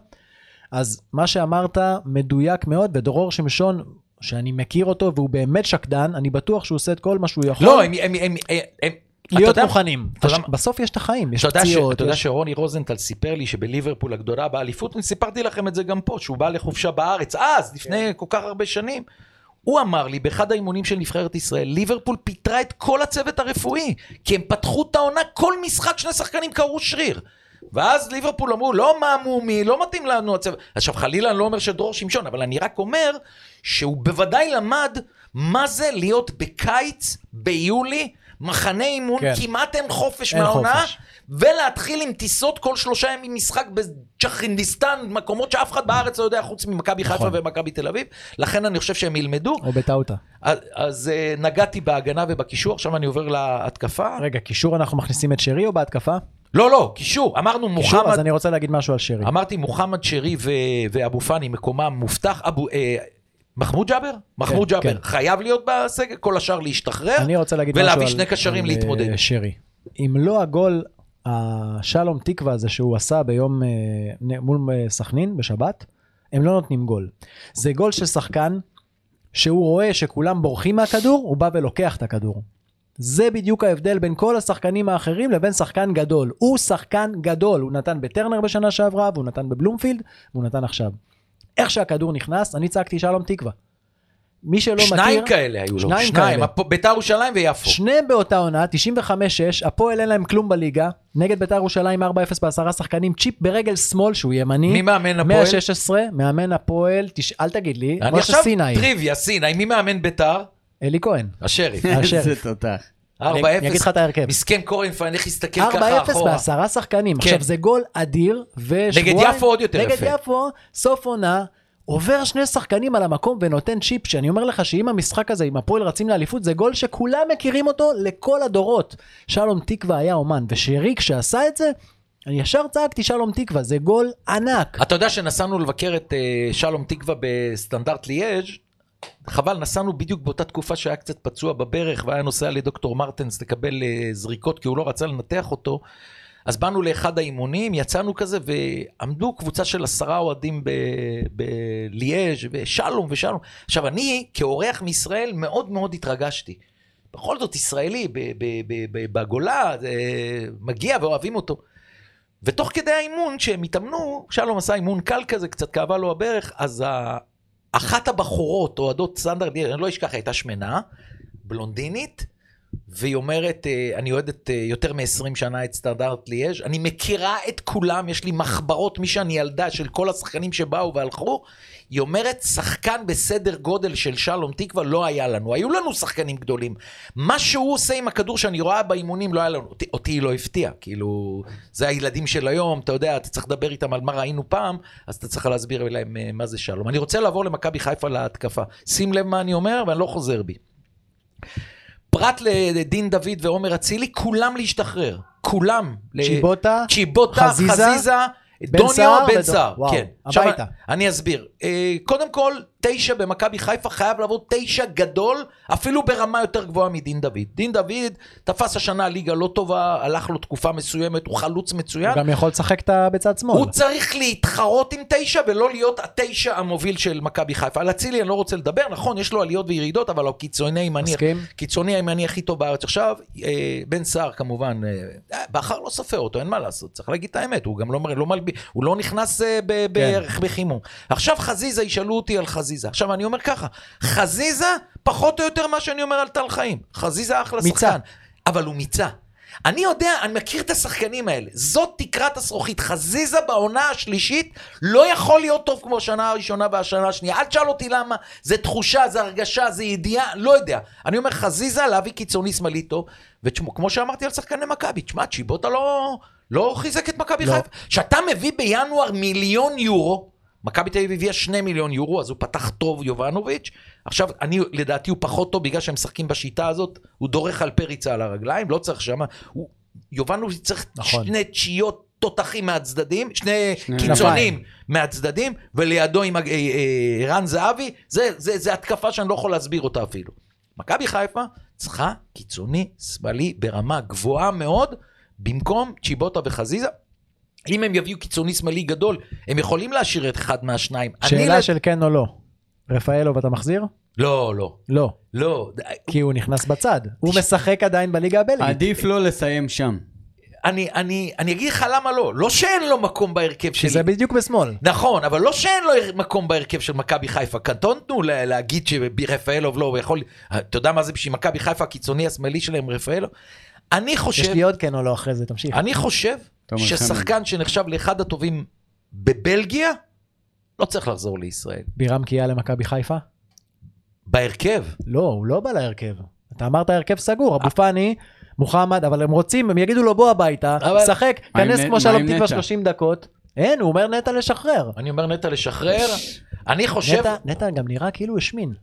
אז מה שאמרת מדויק מאוד, ודרור שמשון, שאני מכיר אותו והוא באמת שקדן, אני בטוח שהוא עושה את כל מה שהוא יכול. לא, הם... הם, הם, הם, הם להיות מוכנים. בסוף יש את החיים, יש. פציעות. אתה יודע שרוני רוזנטל סיפר לי שבליברפול הגדולה באליפות, וסיפרתי לכם את זה גם פה, שהוא בא לחופשה בארץ, אז, לפני כן. כל כך הרבה שנים. הוא אמר לי באחד האימונים של נבחרת ישראל, ליברפול פיטרה את כל הצוות הרפואי, כי הם פתחו את העונה, כל משחק שני שחקנים קראו שריר. ואז ליברפול אמרו, לא מעמומי, לא מתאים לנו הצוות. עכשיו חלילה אני לא אומר שדרור שמשון, אבל אני רק אומר שהוא בוודאי למד מה זה להיות בקיץ, ביולי, מחנה אימון, כן. כמעט אין חופש אין מהעונה, חופש. ולהתחיל עם טיסות כל שלושה ימים משחק בצ'כינדיסטן, מקומות שאף אחד בארץ לא יודע חוץ ממכבי חיפה נכון. ומכבי תל אביב, לכן אני חושב שהם ילמדו. או בטאוטה. אז, אז אה, נגעתי בהגנה ובקישור, עכשיו אני עובר להתקפה. רגע, קישור אנחנו מכניסים את שרי או בהתקפה? לא, לא, קישור, אמרנו קישור, מוחמד, אז אני רוצה להגיד משהו על שרי. אמרתי מוחמד שרי ו- ואבו פאני מקומם מובטח, אבו... אה, מחמוד ג'אבר? מחמוד כן, ג'אבר כן. חייב להיות בסגל, כל השאר להשתחרר. אני רוצה להגיד. ולהביא שני קשרים להתמודד. אה, שרי. אם לא הגול, השלום תקווה הזה שהוא עשה ביום אה, מול אה, סכנין בשבת, הם לא נותנים גול. זה גול של שחקן שהוא רואה שכולם בורחים מהכדור, הוא בא ולוקח את הכדור. זה בדיוק ההבדל בין כל השחקנים האחרים לבין שחקן גדול. הוא שחקן גדול, הוא נתן בטרנר בשנה שעברה, והוא נתן בבלומפילד, והוא נתן עכשיו. איך שהכדור נכנס, אני צעקתי שלום תקווה. מי שלא מכיר... שניים כאלה היו לו, שניים שניים, כאלה. ביתר ירושלים ויפו. שניהם באותה עונה, 95-6, הפועל אין להם כלום בליגה, נגד בית"ר ירושלים 4-0 בעשרה שחקנים, צ'יפ ברגל שמאל שהוא ימני, מי מאמן הפועל? 116, מאמן הפועל, תש... אל תגיד לי, אני עכשיו סיני, טריוויה, סיני, מי מאמן ביתר? אלי כהן, השרי. השריף. איזה תותח. 4-0. אני אגיד לך את ההרכב. מסכן קורנפיין, איך הסתכל ככה 4-0 אחורה. בעשרה שחקנים, כן. עכשיו זה גול אדיר, ושבועיים, נגד יפו עוד יותר נגד יפה. יפו, סוף עונה, עובר שני שחקנים על המקום ונותן צ'יפ, שאני אומר לך שאם המשחק הזה, אם הפועל רצים לאליפות, זה גול שכולם מכירים אותו לכל הדורות. שלום תקווה היה אומן, ושריק שעשה את זה, אני ישר צעקתי שלום תקווה, זה גול ענק. אתה יודע שנסענו לבקר את אה, שלום תקווה בסטנדרט ליאז' חבל, נסענו בדיוק באותה תקופה שהיה קצת פצוע בברך והיה נוסע לדוקטור מרטנס לקבל אה, זריקות כי הוא לא רצה לנתח אותו. אז באנו לאחד האימונים, יצאנו כזה ועמדו קבוצה של עשרה אוהדים בליאז' ושלום ושלום. עכשיו אני כאורח מישראל מאוד מאוד התרגשתי. בכל זאת ישראלי בגולה, זה מגיע ואוהבים אותו. ותוך כדי האימון, שהם התאמנו, שלום עשה אימון קל כזה, קצת כאבה לו הברך, אז. אחת הבחורות, אוהדות סטנדרט, אני לא אשכח, הייתה שמנה, בלונדינית, והיא אומרת, אה, אני אוהדת אה, יותר מ-20 שנה את סטנדרט ליאז', אני מכירה את כולם, יש לי מחברות משאני ילדה של כל השחקנים שבאו והלכו. היא אומרת, שחקן בסדר גודל של שלום תקווה לא היה לנו, היו לנו שחקנים גדולים. מה שהוא עושה עם הכדור שאני רואה באימונים לא היה לנו, אותי, אותי היא לא הפתיעה, כאילו, זה הילדים של היום, אתה יודע, אתה צריך לדבר איתם על מה ראינו פעם, אז אתה צריך להסביר להם אה, מה זה שלום. אני רוצה לעבור למכבי חיפה להתקפה. שים לב מה אני אומר, ואני לא חוזר בי. פרט לדין דוד ועומר אצילי, כולם להשתחרר. כולם. צ'יבוטה, צ'יבוטה, חזיזה, חזיזה, דוניו, בן סער. כן. הביתה. עכשיו, אני אסביר. אה, קודם כל, תשע במכבי חיפה חייב לבוא תשע גדול, אפילו ברמה יותר גבוהה מדין דוד. דין דוד תפס השנה ליגה לא טובה, הלך לו תקופה מסוימת, הוא חלוץ מצוין. הוא גם יכול לשחק את בצד שמאל. הוא צריך להתחרות עם תשע ולא להיות התשע המוביל של מכבי חיפה. על אצילי אני לא רוצה לדבר, נכון, יש לו עליות וירידות, אבל הוא קיצוני ימני, מסכים. קיצוני הימני הכי טוב בארץ. עכשיו, אה, בן סער כמובן, אה, בכר לא סופר אותו, אין מה לעשות, צריך להגיד את האמת, הוא גם לא, לא מלבי, הוא לא נכנס אה, ב- כן. בחימום. עכשיו חזיזה, ישאלו אותי על חזיזה. עכשיו אני אומר ככה, חזיזה פחות או יותר מה שאני אומר על טל חיים. חזיזה אחלה מיצה. שחקן, אבל הוא מיצה. אני יודע, אני מכיר את השחקנים האלה. זאת תקרת הזכוכית. חזיזה בעונה השלישית לא יכול להיות טוב כמו השנה הראשונה והשנה השנייה. אל תשאל אותי למה, זה תחושה, זה הרגשה, זה ידיעה, לא יודע. אני אומר, חזיזה להביא קיצוני שמאלי טוב, וכמו שאמרתי על שחקני מכבי, תשמע, צ'יבוטה לא, לא חיזק את מכבי לא. חיפה. כשאתה מביא בינואר מיליון יורו, מכבי תל אביב הביאה 2 מיליון יורו, אז הוא פתח טוב יובנוביץ'. עכשיו, אני, לדעתי הוא פחות טוב בגלל שהם משחקים בשיטה הזאת, הוא דורך על פריצה על הרגליים, לא צריך שמה. הוא, יובנוביץ' צריך נכון. שני תשיעות תותחים מהצדדים, שני שני קיצונים מהצדדים, ולידו עם אה, אה, רן זהבי, זה, זה, זה התקפה שאני לא יכול להסביר אותה אפילו. מכבי חיפה צריכה קיצוני שמאלי ברמה גבוהה מאוד, במקום צ'יבוטה וחזיזה. אם הם יביאו קיצוני שמאלי גדול, הם יכולים להשאיר את אחד מהשניים. אני שאלה לד- של כן או לא. רפאלוב אתה מחזיר? לא, לא, לא. לא. כי הוא נכנס בצד. הוא משחק עדיין בליגה הבלגית. עדיף לא לסיים שם. אני, אני, אני אגיד לך למה לא. לא שאין לו מקום בהרכב שלי. זה בדיוק בשמאל. נכון, אבל לא שאין לו מקום בהרכב של מכבי חיפה. קטונתנו לה- להגיד שרפאלוב לא, הוא יכול... אתה יודע מה זה בשביל מכבי חיפה הקיצוני השמאלי שלהם, רפאלוב? אני יש חושב, לי עוד כן או לא אחרי זה, תמשיך. אני חושב ששחקן שנחשב לאחד הטובים בבלגיה, לא צריך לחזור לישראל. בירם קיאה למכבי חיפה? בהרכב. לא, הוא לא בא להרכב. אתה אמרת הרכב סגור, אבו פאני, מוחמד, אבל הם רוצים, הם יגידו לו בוא הביתה, שחק, כנס כמו שלום תקווה נטע? 30 דקות. אין, הוא אומר נטע לשחרר. אני אומר נטע לשחרר. אני חושב... נטע גם נראה כאילו השמין,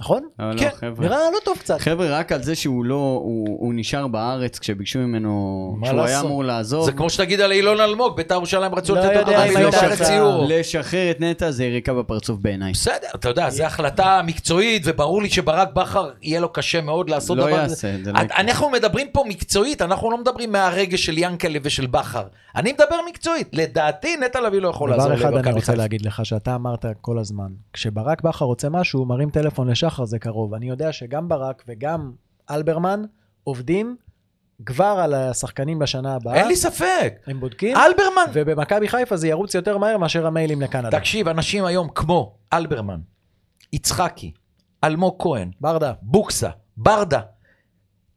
נכון? לא, לא, כן. נראה לא טוב קצת. חבר'ה, רק על זה שהוא לא, הוא, הוא נשאר בארץ כשביקשו ממנו, מה שהוא היה? אמור לעזוב. זה כמו שתגיד על אילון אלמוג, בית"ר ירושלים רצו לא לתת אותו היית וחצי. יורו. לשחרר את נטע זה יריקה בפרצוף בעיניי. בסדר, אתה יודע, זו החלטה מקצועית, וברור לי שברק בכר יהיה לו קשה מאוד לעשות לא דבר יעשה את זה, לא יקרה. אנחנו מדברים פה מקצועית, אנחנו לא מדברים מהרגש של ינקלה ושל בכר. אני מדבר מקצועית. לדעתי, נטע לביא לא יכול לעזור דבר אחד אני רוצה. להגיד לך, שאתה אמרת כל הזמן, כשברק בכר רוצה משהו, הוא מרים טלפון לשחר, זה קרוב. אני יודע שגם ברק וגם אלברמן עובדים כבר על השחקנים לשנה הבאה. אין לי ספק. הם בודקים, אלברמן, ובמכבי חיפה זה ירוץ יותר מהר מאשר המיילים לקנדה. תקשיב, אנשים היום כמו אלברמן, יצחקי, אלמוג כהן, ברדה, בוקסה, ברדה.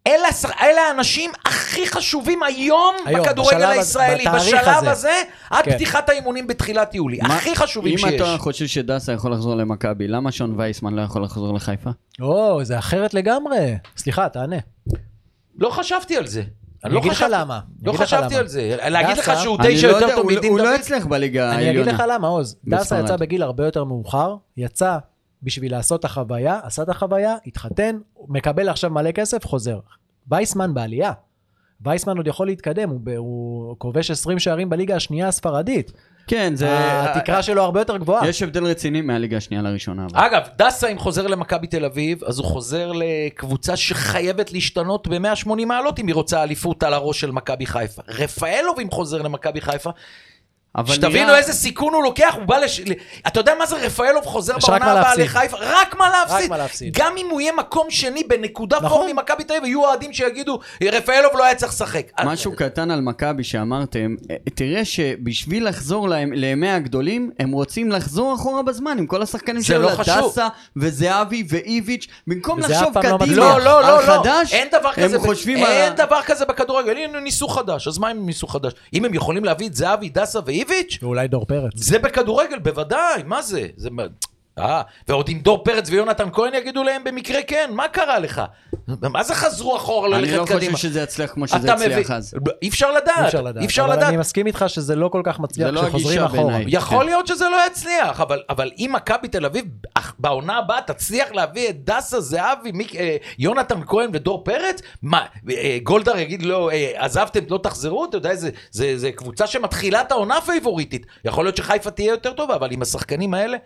אלה, אלה האנשים הכי חשובים היום, היום, בכדורגל בשלב הזה- הישראלי. בשלב הזה. הזה, עד כן. פתיחת האימונים בתחילת יולי. מה- הכי חשובים אם שיש. אתה חושב שדסה יכול לחזור למכבי, למה שון וייסמן לא יכול לחזור לחיפה? או, זה אחרת לגמרי. סליחה, תענה. לא חשבתי על זה. אני לא אגיד לך חשבתי- למה. לא חשבתי. על זה. להגיד לך שהוא אני תשע לא יותר טוב מדין הוא לא דוד? הצליח בליגה אני אגיד לך העליונה. למה, עוז. דסה. יצא בגיל הרבה יותר מאוחר, יצא בשביל לעשות את החוויה, עשה את החוויה, התחתן, מקבל עכשיו מלא כסף, חוזר. וייסמן בעלייה. וייסמן עוד יכול להתקדם, הוא, ב- הוא כובש 20 שערים בליגה השנייה הספרדית. כן, זה... התקרה שלו הרבה יותר גבוהה. יש הבדל רציני מהליגה השנייה לראשונה. אבל. אגב, דסה אם חוזר למכבי תל אביב, אז הוא חוזר לקבוצה שחייבת להשתנות ב-180 מעלות אם היא רוצה אליפות על הראש של מכבי חיפה. רפאלוב אם חוזר למכבי חיפה, שתבינו נראה- איזה סיכון הוא לוקח, הוא בא לש... אתה יודע מה זה רפאלוב חוזר רק בעונה הבאה. לחיפה? רק מה להפסיד. מה להפסיד. גם אם הוא יהיה מקום שני בנקודה נכון. פור ממכבי תל אביב, יהיו אוהדים שיגידו, רפאלוב לא היה צריך לשחק. משהו קטן על מכבי שאמרתם, אה, תראה שבשביל לחזור להם- לימי הגדולים, הם רוצים לחזור אחורה בזמן עם כל השחקנים שלו, לא חשוב. דסה וזהבי ואיביץ', במקום לחשוב לא קדימה. לא, לא, לא, על לא, חדש, אין דבר כזה, הם ב- חושבים על... אין דבר כזה בכדורגל, הנה ניסו חדש, אז מה אם הם ניסו חדש? אם הם יכולים להביא את זהבי, דסה ואיביץ', ואולי דור פרץ. זה בכדורגל, בוודאי, מה זה? זה... אה, ועוד עם דור פרץ ויונתן כהן יגידו להם במקרה כן, מה קרה לך? מה זה חזרו אחורה אני ללכת לא קדימה? חושב שזה יצליח כמו אתה שזה מבין- הצליח אז. אי אפשר לדעת, אי אפשר לדעת. אי אפשר אבל לדעת. אני מסכים איתך שזה לא כל כך מצליח לא כשחוזרים הגישה אחורה. בעיניי. יכול כן. להיות שזה לא יצליח, אבל, אבל אם מכבי תל אביב בעונה הבאה תצליח להביא את דסה, זהבי, מיק, אה, יונתן כהן ודור פרץ, מה, אה, גולדהר יגיד לו, אה, עזבתם, לא תחזרו? אתה יודע, זה, זה, זה קבוצה שמתחילה את העונה פייבוריטית. יכול להיות שחיפה תהיה יותר טובה, אבל עם השחקנים האלה,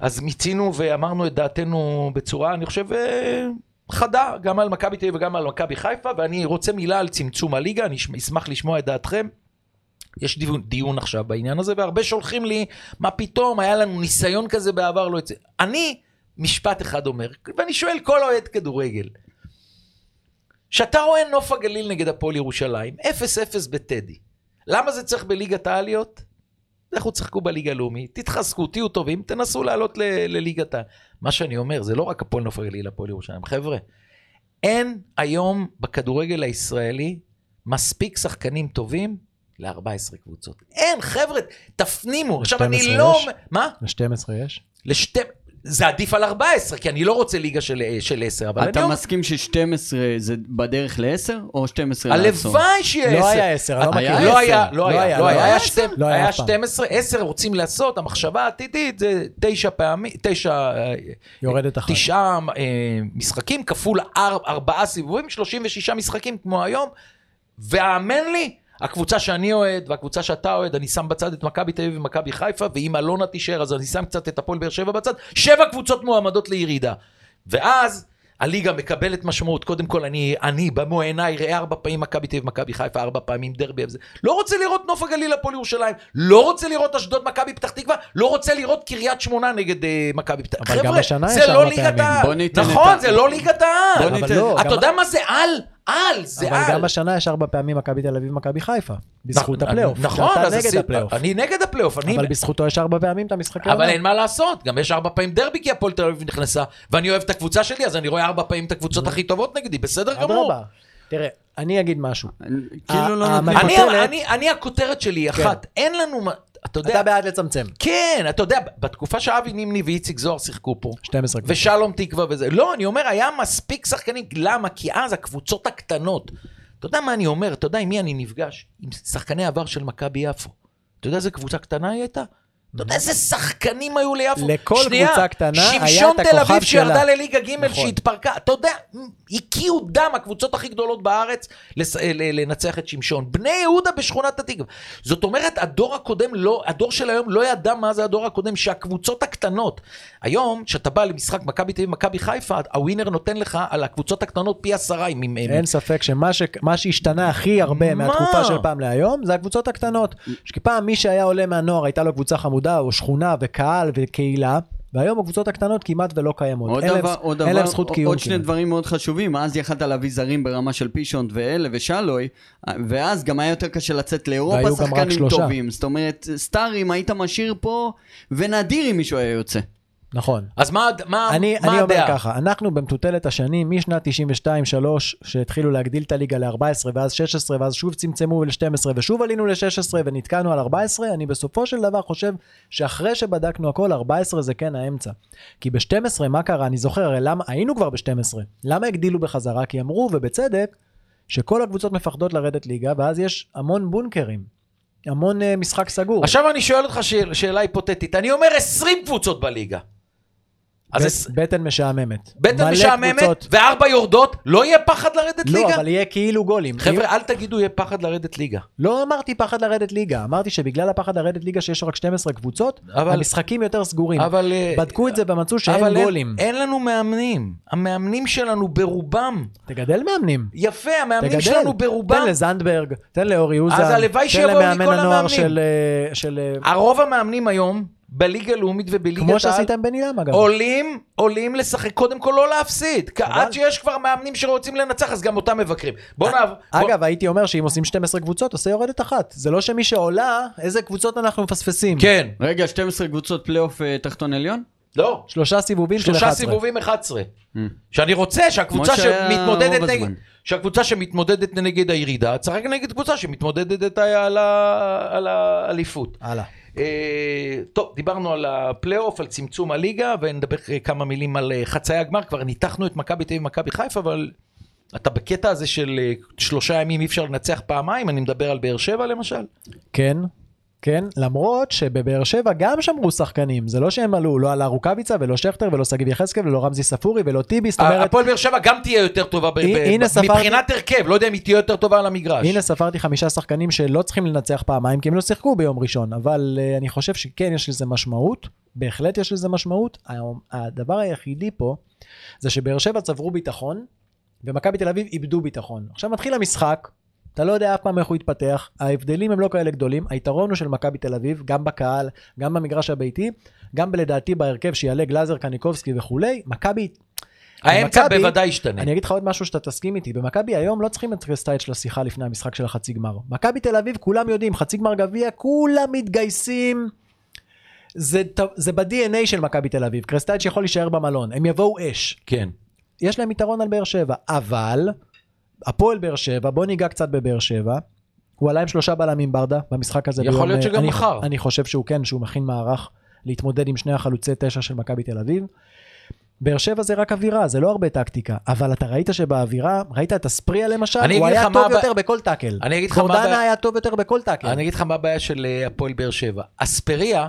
אז מיצינו ואמרנו את דעתנו בצורה, אני חושב... אה, חדה, גם על מכבי תל אביב וגם על מכבי חיפה, ואני רוצה מילה על צמצום הליגה, אני אשמח לשמוע את דעתכם. יש דיון, דיון עכשיו בעניין הזה, והרבה שולחים לי, מה פתאום, היה לנו ניסיון כזה בעבר, לא יוצא. אני, משפט אחד אומר, ואני שואל כל אוהד כדורגל, כשאתה רואה נוף הגליל נגד הפועל ירושלים, 0-0 בטדי, למה זה צריך בליגת העליות? לכו תשחקו בליגה הלאומית, תתחזקו, תהיו טובים, תנסו לעלות לליגת ה... מה שאני אומר, זה לא רק הפועל נוף הגליל, הפועל ירושלים. חבר'ה, אין היום בכדורגל הישראלי מספיק שחקנים טובים ל-14 קבוצות. אין, חבר'ה, תפנימו. עכשיו, אני 12 לא... יש? מה? ל-12 יש? לשתי... זה עדיף על 14, כי אני לא רוצה ליגה של, של 10, אבל אני אתה מסכים ש-12 זה בדרך ל-10, או 12 לעשור? הלוואי שיהיה 10. לא היה 10, לא היה מכיר. לא עשר. היה, לא היה, לא היה, היה לא היה היה אף פעם. 12, 10 רוצים לעשות, המחשבה העתידית זה תשע פעמים, תשע, אה, יורדת אחת. תשעה אה, משחקים כפול אר- ארבעה סיבובים, 36 משחקים כמו היום, והאמן לי, הקבוצה שאני אוהד והקבוצה שאתה אוהד, אני שם בצד את מכבי תל אביב ומכבי חיפה, ואם אלונה תישאר אז אני שם קצת את הפועל באר שבע בצד, שבע קבוצות מועמדות לירידה. ואז הליגה מקבלת משמעות, קודם כל אני, אני במו עיניי ראה ארבע פעמים מכבי תל אביב, מכבי חיפה, ארבע פעמים דרבי, וזה. לא רוצה לראות נוף הגליל הפועל ירושלים, לא רוצה לראות אשדוד מכבי פתח תקווה, לא רוצה לראות קריית שמונה נגד אה, מכבי פתח גם חבר'ה, השנה זה יש לא ליגת. העל. נכון, זה לא ליגת העל. לא, אתה יודע מה זה על? על, זה אבל על. גם השנה יש ארבע פעמים מכבי תל אביב ומכבי חיפה. בזכות נכון, הפלייאוף. נכון, שאתה אז נגד הפלייאוף. אני נגד הפלייאוף, אני... אבל בזכותו יש ארבע פעמים את המשחקי אבל העונה. אין מה לעשות, גם יש ארבע פעמים דרבי כי הפועל תל אביב נכנסה, ואני אוהב את הקבוצה שלי, אז אני רואה ארבע פעמים את הקבוצות הכי טובות נגדי, בסדר גמור. אדרבה. תראה, אני אגיד משהו. כאילו לא נותנים... אני- הכותרת- אני- אני שלי היא אחת, אין לנו, אתה יודע, אתה בעד לצמצם. כן, אתה יודע, בתקופה שאבי נימני ואיציק זוהר שיחקו פה, 12 קבוצות. ושלום תקווה וזה, לא, אני אומר, היה מספיק שחקנים, למה? כי אז הקבוצות הקטנות, אתה יודע מה אני אומר, אתה יודע עם מי אני נפגש? עם שחקני עבר של מכבי יפו. אתה יודע איזה קבוצה קטנה היא הייתה? אתה יודע איזה שחקנים היו ליפו? לכל שנייה, קבוצה קטנה היה שמשון את תל הכוכב אביב שירדה שלה. לליגה ג' נכון. שהתפרקה, אתה יודע, הקיאו דם הקבוצות הכי גדולות בארץ לס- ל- לנצח את שמשון. בני יהודה בשכונת התקווה. זאת אומרת, הדור הקודם, לא, הדור של היום לא ידע מה זה הדור הקודם, שהקבוצות הקטנות. היום, כשאתה בא למשחק מכבי תל אביב, מכבי חיפה, הווינר נותן לך על הקבוצות הקטנות פי עשרה. עם- אין ספק שמה ש... מה שהשתנה הכי הרבה מה? מהתקופה של פעם להיום זה הקבוצות הקטנות. כי פעם מי שהיה עולה מהנוער הייתה לו קבוצה חמודה או שכונה וקהל וקהילה והיום הקבוצות הקטנות כמעט ולא קיימות. עוד להם- דבר, עוד אין דבר, זכות קיום עוד שני כמעט. דברים מאוד חשובים, אז יכלת להביא זרים ברמה של פישונט ואלה ושלוי, ואז גם היה יותר קשה לצאת לאירופה שחקנים. טובים, זאת אומרת, סטארים היית משאיר פה, ונדיר אם מישהו היה יוצא. נכון. אז מה, מה, אני, מה אני אומר הדעה? ככה, אנחנו במטוטלת השנים, משנת 92-3, שהתחילו להגדיל את הליגה ל-14 ואז 16 ואז שוב צמצמו ל-12 ושוב עלינו ל-16 ונתקענו על 14, אני בסופו של דבר חושב שאחרי שבדקנו הכל, 14 זה כן האמצע. כי ב-12 מה קרה? אני זוכר, הרי למה, היינו כבר ב-12. למה הגדילו בחזרה? כי אמרו, ובצדק, שכל הקבוצות מפחדות לרדת ליגה, ואז יש המון בונקרים. המון uh, משחק סגור. עכשיו אני שואל אותך שאל, שאלה היפותטית. אני אומר 20 קבוצות בליגה. אז בטן משעממת. בטן משעממת, קבוצות. וארבע יורדות, לא יהיה פחד לרדת לא, ליגה? אבל יהיה כאילו גולים. חבר'ה, אל תגידו יהיה פחד לרדת ליגה. לא אמרתי פחד לרדת ליגה, אמרתי שבגלל הפחד לרדת ליגה שיש רק 12 קבוצות, אבל- המשחקים יותר סגורים. אבל... אה, בדקו את זה ומצאו שאין אבל גולים. אין לנו מאמנים. המאמנים שלנו ברובם. תגדל מאמנים. יפה, המאמנים תגדל. שלנו ברובם. תן לזנדברג, תן לאורי אוזן, תן למאמן הנוער. של... אה, אה, הרוב המאמנים היום, בליגה הלאומית ובליגת כמו העל, שעשיתם בן עילם אגב. עולים, עולים לשחק, קודם כל לא להפסיד. עד שיש כבר מאמנים שרוצים לנצח, אז גם אותם מבקרים. בוא נעבור. אגב, הייתי אומר שאם עושים 12 קבוצות, עושה יורדת אחת. זה לא שמי שעולה, איזה קבוצות אנחנו מפספסים. כן. רגע, 12 קבוצות פלייאוף אה, תחתון עליון? לא. שלושה סיבובים של 11. שלושה סיבובים 11. שאני רוצה שהקבוצה כמו שמתמודדת נגד... שהקבוצה שמתמודדת נגד הירידה, תשחק נגד קבוצה שמתמודדת על האליפות. הלאה. אה, טוב, דיברנו על הפלייאוף, על צמצום הליגה, ונדבר אה, כמה מילים על אה, חצאי הגמר. כבר ניתחנו את מכבי תל אביב ומכבי חיפה, אבל אתה בקטע הזה של שלושה ימים אי אפשר לנצח פעמיים, אני מדבר על באר שבע למשל. כן, כן, למרות שבבאר שבע גם שמרו שחקנים, זה לא שהם עלו, לא עלה רוקאביצה ולא שכטר ולא שגיב יחזקאל ולא רמזי ספורי ולא טיבי, זאת אומרת, הפועל באר שבע גם תהיה יותר טובה, ב- ב- ספרתי- מבחינת הרכב, לא יודע אם היא תהיה יותר טובה על המגרש. הנה ספרתי חמישה שחקנים שלא צריכים לנצח פעמיים כי הם לא שיחקו ביום ראשון, אבל uh, אני חושב שכן יש לזה משמעות, בהחלט יש לזה משמעות. הדבר היחידי פה זה שבאר שבע צברו ביטחון ומכבי תל אביב איבדו ביטחון. עכשיו מתחיל המשחק, אתה לא יודע אף פעם איך הוא יתפתח, ההבדלים הם לא כאלה גדולים, היתרון הוא של מכבי תל אביב, גם בקהל, גם במגרש הביתי, גם לדעתי בהרכב שיעלה גלאזר, קניקובסקי וכולי, מכבי האמצע בוודאי ישתנה. אני אגיד לך עוד משהו שאתה תסכים איתי, במכבי היום לא צריכים את קרסטייץ' של השיחה לפני המשחק של החצי גמר. מכבי תל אביב, כולם יודעים, חצי גמר גביע, כולם מתגייסים. זה, זה ב-DNA של מכבי תל אביב, קרסטייץ' יכול להישאר במלון, הם יבואו אש. כן. יש להם יתרון על באר שבע, אבל הפועל באר שבע, בוא ניגע קצת בבאר שבע. הוא עלה עם שלושה בלמים ברדה במשחק הזה. יכול ביום, להיות שגם אני, מחר. אני חושב שהוא כן, שהוא מכין מערך להתמודד עם שני החלוצי תשע של מכבי תל אביב. באר שבע זה רק אווירה, זה לא הרבה טקטיקה, אבל אתה ראית שבאווירה, ראית את אספריה למשל, הוא היה טוב הבע- יותר בכל טאקל. אני אגיד לך מה גורדנה הבעיה- היה טוב יותר בכל טאקל. אני אגיד לך מה הבעיה של אה, הפועל באר שבע. אספריה,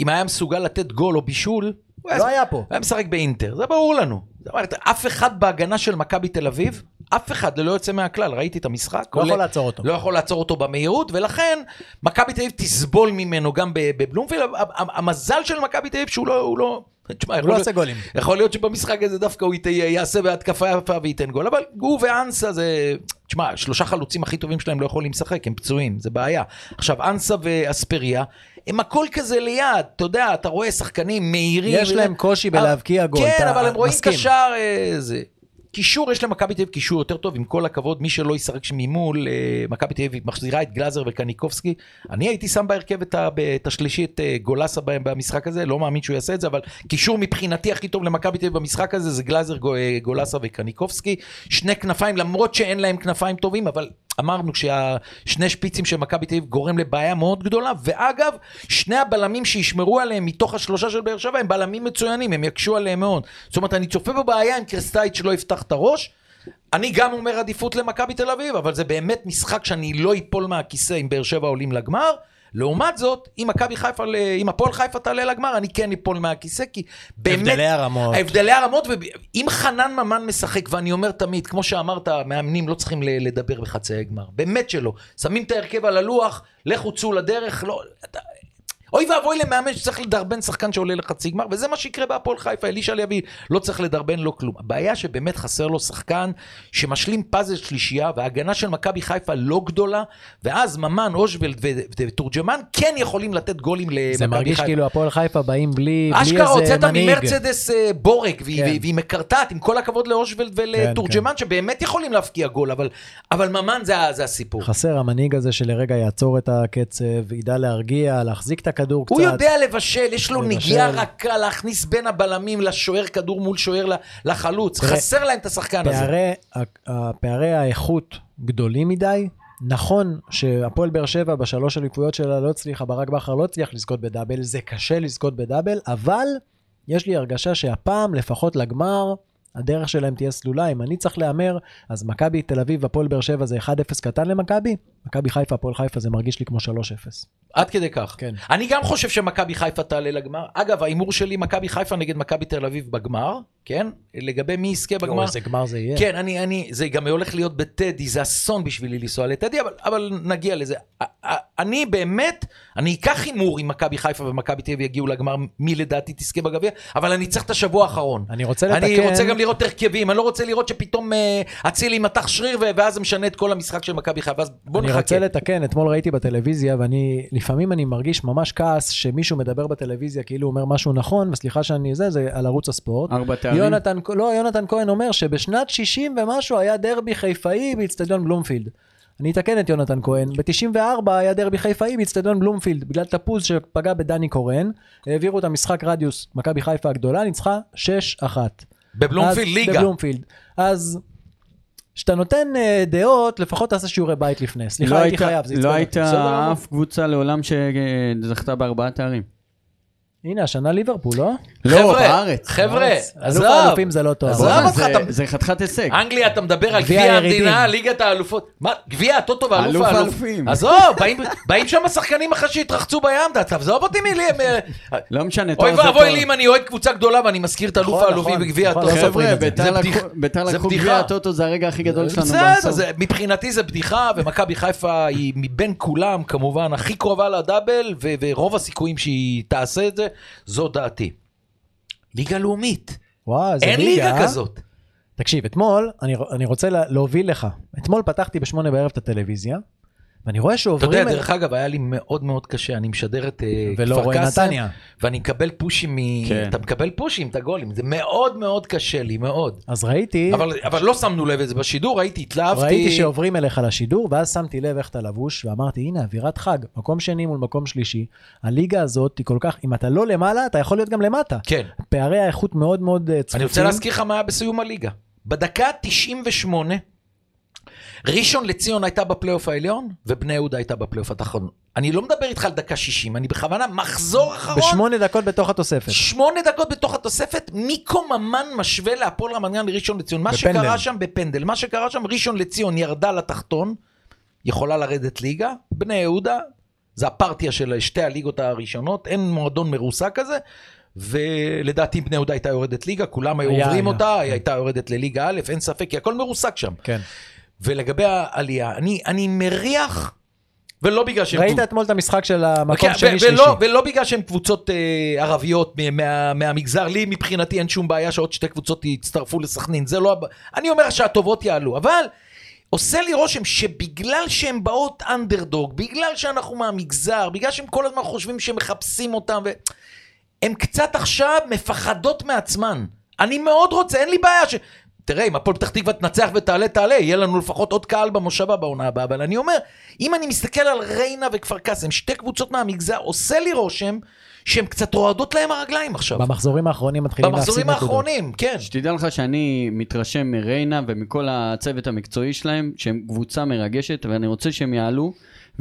אם היה מסוגל לתת גול או בישול, הוא לא היה פה. הוא היה משחק באינטר, זה ברור לנו. זאת אומרת, אף אחד בהגנה של מכבי תל אביב, אף אחד ללא יוצא מהכלל, ראיתי את המשחק. לא יכול לעצור אותו. לא יכול לעצור אותו במהירות, ולכן מכבי תל אביב תסבול ממנו גם בבלומפילד. המזל של מכבי תל אביב שהוא לא, הוא לא, תשמע, הוא לא עושה גולים. יכול להיות שבמשחק הזה דווקא הוא יעשה בהתקפה יפה וייתן גול, אבל הוא ואנסה זה... תשמע, שלושה חלוצים הכי טובים שלהם לא יכולים לשחק, הם פצועים, זה בעיה. עכשיו, אנסה ואספריה, הם הכל כזה ליד, אתה יודע, אתה רואה שחקנים מהירים. יש להם קושי בלהבקיע גול, כן, אבל הם רואים. קשר, אה, זה. קישור, יש למכבי תל אביב קישור יותר טוב, עם כל הכבוד, מי שלא ישחק ממול, אה, מכבי תל אביב מחזירה את גלאזר וקניקובסקי. אני הייתי שם בהרכב את, השלישי, את אה, גולסה במשחק הזה, לא מאמין שהוא יעשה את זה, אבל קישור מבחינתי הכי טוב למכבי תל אביב במשחק הזה זה גלאזר, אה, גולסה וקניקובסקי. שני כנפיים, למרות שאין להם כנפיים טובים, אבל אמרנו שהשני שפיצים של מכבי תל אביב גורם לבעיה מאוד גדולה, ואגב, שני הבלמים שישמרו עליהם מתוך השלושה של באר שבע הם בלמים מצוינים, הם יקשו עליהם מאוד. זאת אומרת, אני צופה בבעיה עם קרסטייץ' שלא יפתח את הראש. אני גם אומר עדיפות למכבי תל אביב, אבל זה באמת משחק שאני לא אפול מהכיסא אם באר שבע עולים לגמר. לעומת זאת, אם מכבי חיפה, אם הפועל חיפה תעלה לגמר, אני כן אפול מהכיסא, כי באמת... הבדלי הרמות. הבדלי הרמות, ואם חנן ממן משחק, ואני אומר תמיד, כמו שאמרת, מאמנים לא צריכים לדבר בחצאי גמר, באמת שלא. שמים את ההרכב על הלוח, לכו צאו לדרך, לא... אוי ואבוי למאמן שצריך לדרבן שחקן שעולה לחצי גמר, וזה מה שיקרה בהפועל חיפה, אלישע לוי לא צריך לדרבן לו כלום. הבעיה שבאמת חסר לו שחקן שמשלים פאזל שלישייה, וההגנה של מכבי חיפה לא גדולה, ואז ממן, אושוולד ותורג'מן כן יכולים לתת גולים למכבי חיפה. זה מרגיש כאילו הפועל חיפה באים בלי בלי אשכרה איזה הוצאת מנהיג. ממרצדס אה, בורג, והיא, כן. והיא מקרטעת, עם כל הכבוד לאושוולד ולתורג'מן, שבאמת יכולים להבקיע גול, אבל, אבל ממן זה הסיפור. חסר המנהיג הזה שלרגע יעצור את הקצב, ידע להרגיע, להחזיק את הכדור קצת. הוא יודע לבשל, יש לו. נגיעה רכה להכניס בין הבלמים לשוער כדור מול שוער לחלוץ. חסר להם את השחקן הזה. פערי, ה- פערי האיכות גדולים מדי. נכון שהפועל באר שבע בשלוש אליפויות שלה לא הצליחה, ברק בכר לא הצליח לזכות בדאבל, זה קשה לזכות בדאבל, אבל יש לי הרגשה שהפעם, לפחות לגמר, הדרך שלהם תהיה סלולה. אם אני צריך להמר, אז מכבי תל אביב, הפועל באר שבע זה 1-0 קטן למכבי, מכבי חיפה, הפועל חיפה זה מרגיש לי כמו 3-0. עד כדי כך. כן. אני גם חושב שמכבי חיפה תעלה לגמר. אגב, ההימור שלי, מכבי חיפה נגד מכבי תל אביב בגמר, כן? לגבי מי יזכה בגמר. איזה גמר זה יהיה. כן, אני, אני, זה גם הולך להיות בטדי, זה אסון בשבילי לנסוע לטדי, אבל, אבל נגיע לזה. אני באמת, אני אקח הימור אם מכבי חיפה ומכבי תל אביב יגיעו לגמר, מי לדעתי תזכה בגביע, אבל אני צריך את השבוע האחרון. אני רוצה לתקן... אני רוצה גם לראות הרכבים, אני לא רוצה לראות שפתאום אה, אצילי מתח שריר ואז זה משנה את כל המשחק של מכבי חיפה, אז בוא אני נחכה. רוצה לתקן, אתמול ראיתי בטלוויזיה, ואני, לפעמים אני מרגיש ממש כעס שמישהו מדבר בטלוויזיה כאילו אומר משהו נכון, וסליחה שאני זה, זה על ערוץ הספורט. ארבע תארים. יונתן, לא, יונתן כהן אומר שבשנת 60 ומשהו היה דרבי חיפאי באיצטדיון בלומפילד. אני אתקן את יונתן כהן, ב-94 היה דרבי חיפאי באיצטדיון בלומפילד, בגלל תפוז שפגע בדני קורן, העבירו את המשחק רדיוס, מכבי חיפה הגדולה ניצחה 6-1. בבלומפילד ליגה. בבלומפילד. אז כשאתה נותן אה, דעות, לפחות תעשה שיעורי בית לפני. סליחה, לא הייתי חייב, זה לא עצבן אותי. הייתה גמור. אף קבוצה לעולם שזכתה בארבעה תארים. הנה, השנה ליברפול, לא? לא, בארץ. חבר'ה. עזוב. אלוף האלופים זה לא תואר. עזוב אותך, זה- חתיכת הישג. אנגליה, אתה מדבר על גביע. המדינה, ליגת האלופות. מה, גביע הטוטו ואלוף. האלופים. עזוב, באים- שם שחקנים אחרי שהתרחצו בים, תעזוב אותי מילי. הם- [LAUGHS] לא משנה, אוי תואר זה ואבוי. לי אם אני אוהד קבוצה גדולה ואני מזכיר את אלוף נכון, האלופים נכון, בגביע נכון, הטוטו. לא חבר'ה. ביתר זה לקחו- בדיחה. ביתר זה לקחו בדיחה. גביע הטוטו, זה הרגע הכי גדול שלנו בסדר, בעשור. זה- מבחינתי זה בדיחה, ומכבי חיפה היא מבין כולם כמובן הכי קרובה לדאבל, ורוב הסיכויים שהיא תעשה את זה, זו דעתי. ליגה לאומית, וואו, איזה אין ליגה. ליגה כזאת. תקשיב, אתמול, אני, אני רוצה לה, להוביל לך. אתמול פתחתי בשמונה בערב את הטלוויזיה, ואני רואה אתה שעוברים... יודע, אל- דרך אגב, היה לי מאוד מאוד קשה, אני משדר את אה, כפר קאסם. ואני מקבל פושים מ... כן. אתה מקבל פושים, את הגולים, זה מאוד מאוד קשה לי, מאוד. אז ראיתי, אבל, אבל לא שמנו לב לזה בשידור, ראיתי, התלהבתי. ראיתי שעוברים אליך לשידור, ואז שמתי לב איך אתה לבוש, ואמרתי, הנה, אווירת חג, מקום שני מול מקום שלישי. הליגה הזאת היא כל כך, אם אתה לא למעלה, אתה יכול להיות גם למטה. כן. פערי האיכות מאוד מאוד אה, צפופים. אני רוצה להזכיר לך מה היה בסיום הליגה. בדקה 98, ראשון לציון הייתה בפלייאוף העליון, ובני יהודה הייתה בפלייאוף התחתון. אני לא מדבר איתך על דקה 60, אני בכוונה, מחזור אחרון, בשמונה דקות בתוך התוספת. שמונה דקות בתוך התוספת, מיקו ממן משווה להפועל רמת גן לראשון לציון. מה בפנדל. שקרה שם בפנדל, מה שקרה שם, ראשון לציון ירדה לתחתון, יכולה לרדת ליגה, בני יהודה, זה הפרטיה של שתי הליגות הראשונות, אין מועדון מרוסק כזה. ולדעתי בני יהודה הייתה יורדת ליגה, כולם היו היה, עוברים היה. אותה, היא הייתה יורדת לליגה א', אין ספק, כי הכל מרוסק שם. כן. ולגבי העלייה, אני, אני מריח, ולא בגלל שהם... ראית אתמול את המשחק של המקום אוקיי, שני שלישי. ולא, בגלל שהן קבוצות אה, ערביות מה, מה, מהמגזר, לי מבחינתי אין שום בעיה שעוד שתי קבוצות יצטרפו לסכנין, זה לא... אני אומר שהטובות יעלו, אבל עושה לי רושם שבגלל שהן באות אנדרדוג, בגלל שאנחנו מהמגזר, בגלל שהם כל הזמן חושבים שמחפשים אותם, ו... הן קצת עכשיו מפחדות מעצמן. אני מאוד רוצה, אין לי בעיה ש... תראה, אם הפועל פתח תקווה תנצח ותעלה, תעלה, יהיה לנו לפחות עוד קהל במושבה בעונה הבאה, אבל אני אומר, אם אני מסתכל על ריינה וכפר קאסם, שתי קבוצות מהמגזר, עושה לי רושם שהן קצת רועדות להם הרגליים עכשיו. במחזורים האחרונים מתחילים להפסיד במחזורים נקודות. האחרונים, כן. שתדע לך שאני מתרשם מריינה ומכל הצוות המקצועי שלהם, שהם קבוצה מרגשת, ואני רוצה שהם יעלו,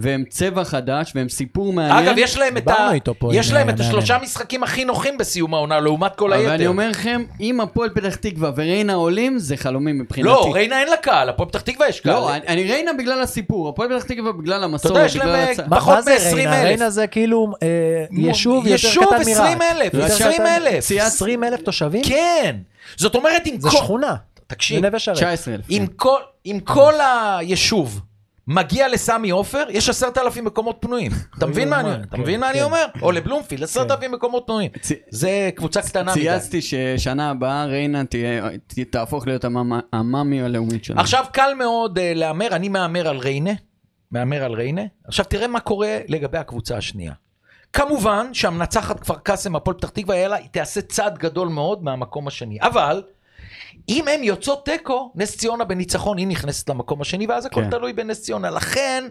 והם צבע חדש, והם סיפור מעניין. אגב, יש להם את ה... דיברנו איתו פה יש להם את אה, השלושה מאמן. משחקים הכי נוחים בסיום העונה, לעומת כל היתר. אבל אני אומר לכם, אם הפועל פתח תקווה וריינה עולים, זה חלומי מבחינתי. לא, ריינה אין לה קהל, הפועל פתח תקווה יש קהל. לא, אני, אני ריינה בגלל הסיפור, הפועל פתח תקווה בגלל המסורת, יודע, יש להם, אה, פחות מה זה מ- 20,000. ריינה? ריינה זה כאילו אה, יישוב יותר יישוב קטן מרהט. 20,000, יותר 20,000. קטן- 20,000 תושבים? כן. זאת אומרת, עם זה כל... שכונה. תקשיב, זה. 19,000. עם כל, עם כל היישוב מגיע לסמי עופר, יש עשרת אלפים מקומות פנויים. [LAUGHS] אתה מבין מה אני יאומן, אתה כן, מבין מה אני כן. אומר? או לבלומפילד, עשרת אלפים מקומות פנויים. זה קבוצה קטנה מדי. צייצתי ששנה הבאה ריינה תהפוך להיות המאמ- המאמי הלאומית שלנו. עכשיו קל מאוד אה, להמר, אני מהמר על ריינה, מהמר על ריינה. עכשיו תראה מה קורה לגבי הקבוצה השנייה. כמובן שהמנצחת כפר קאסם, הפועל פתח תקווה, היא תעשה צעד גדול מאוד מהמקום השני. אבל, אם הן יוצאות תיקו, נס ציונה בניצחון, היא נכנסת למקום השני, ואז הכל כן. תלוי בנס ציונה. לכן,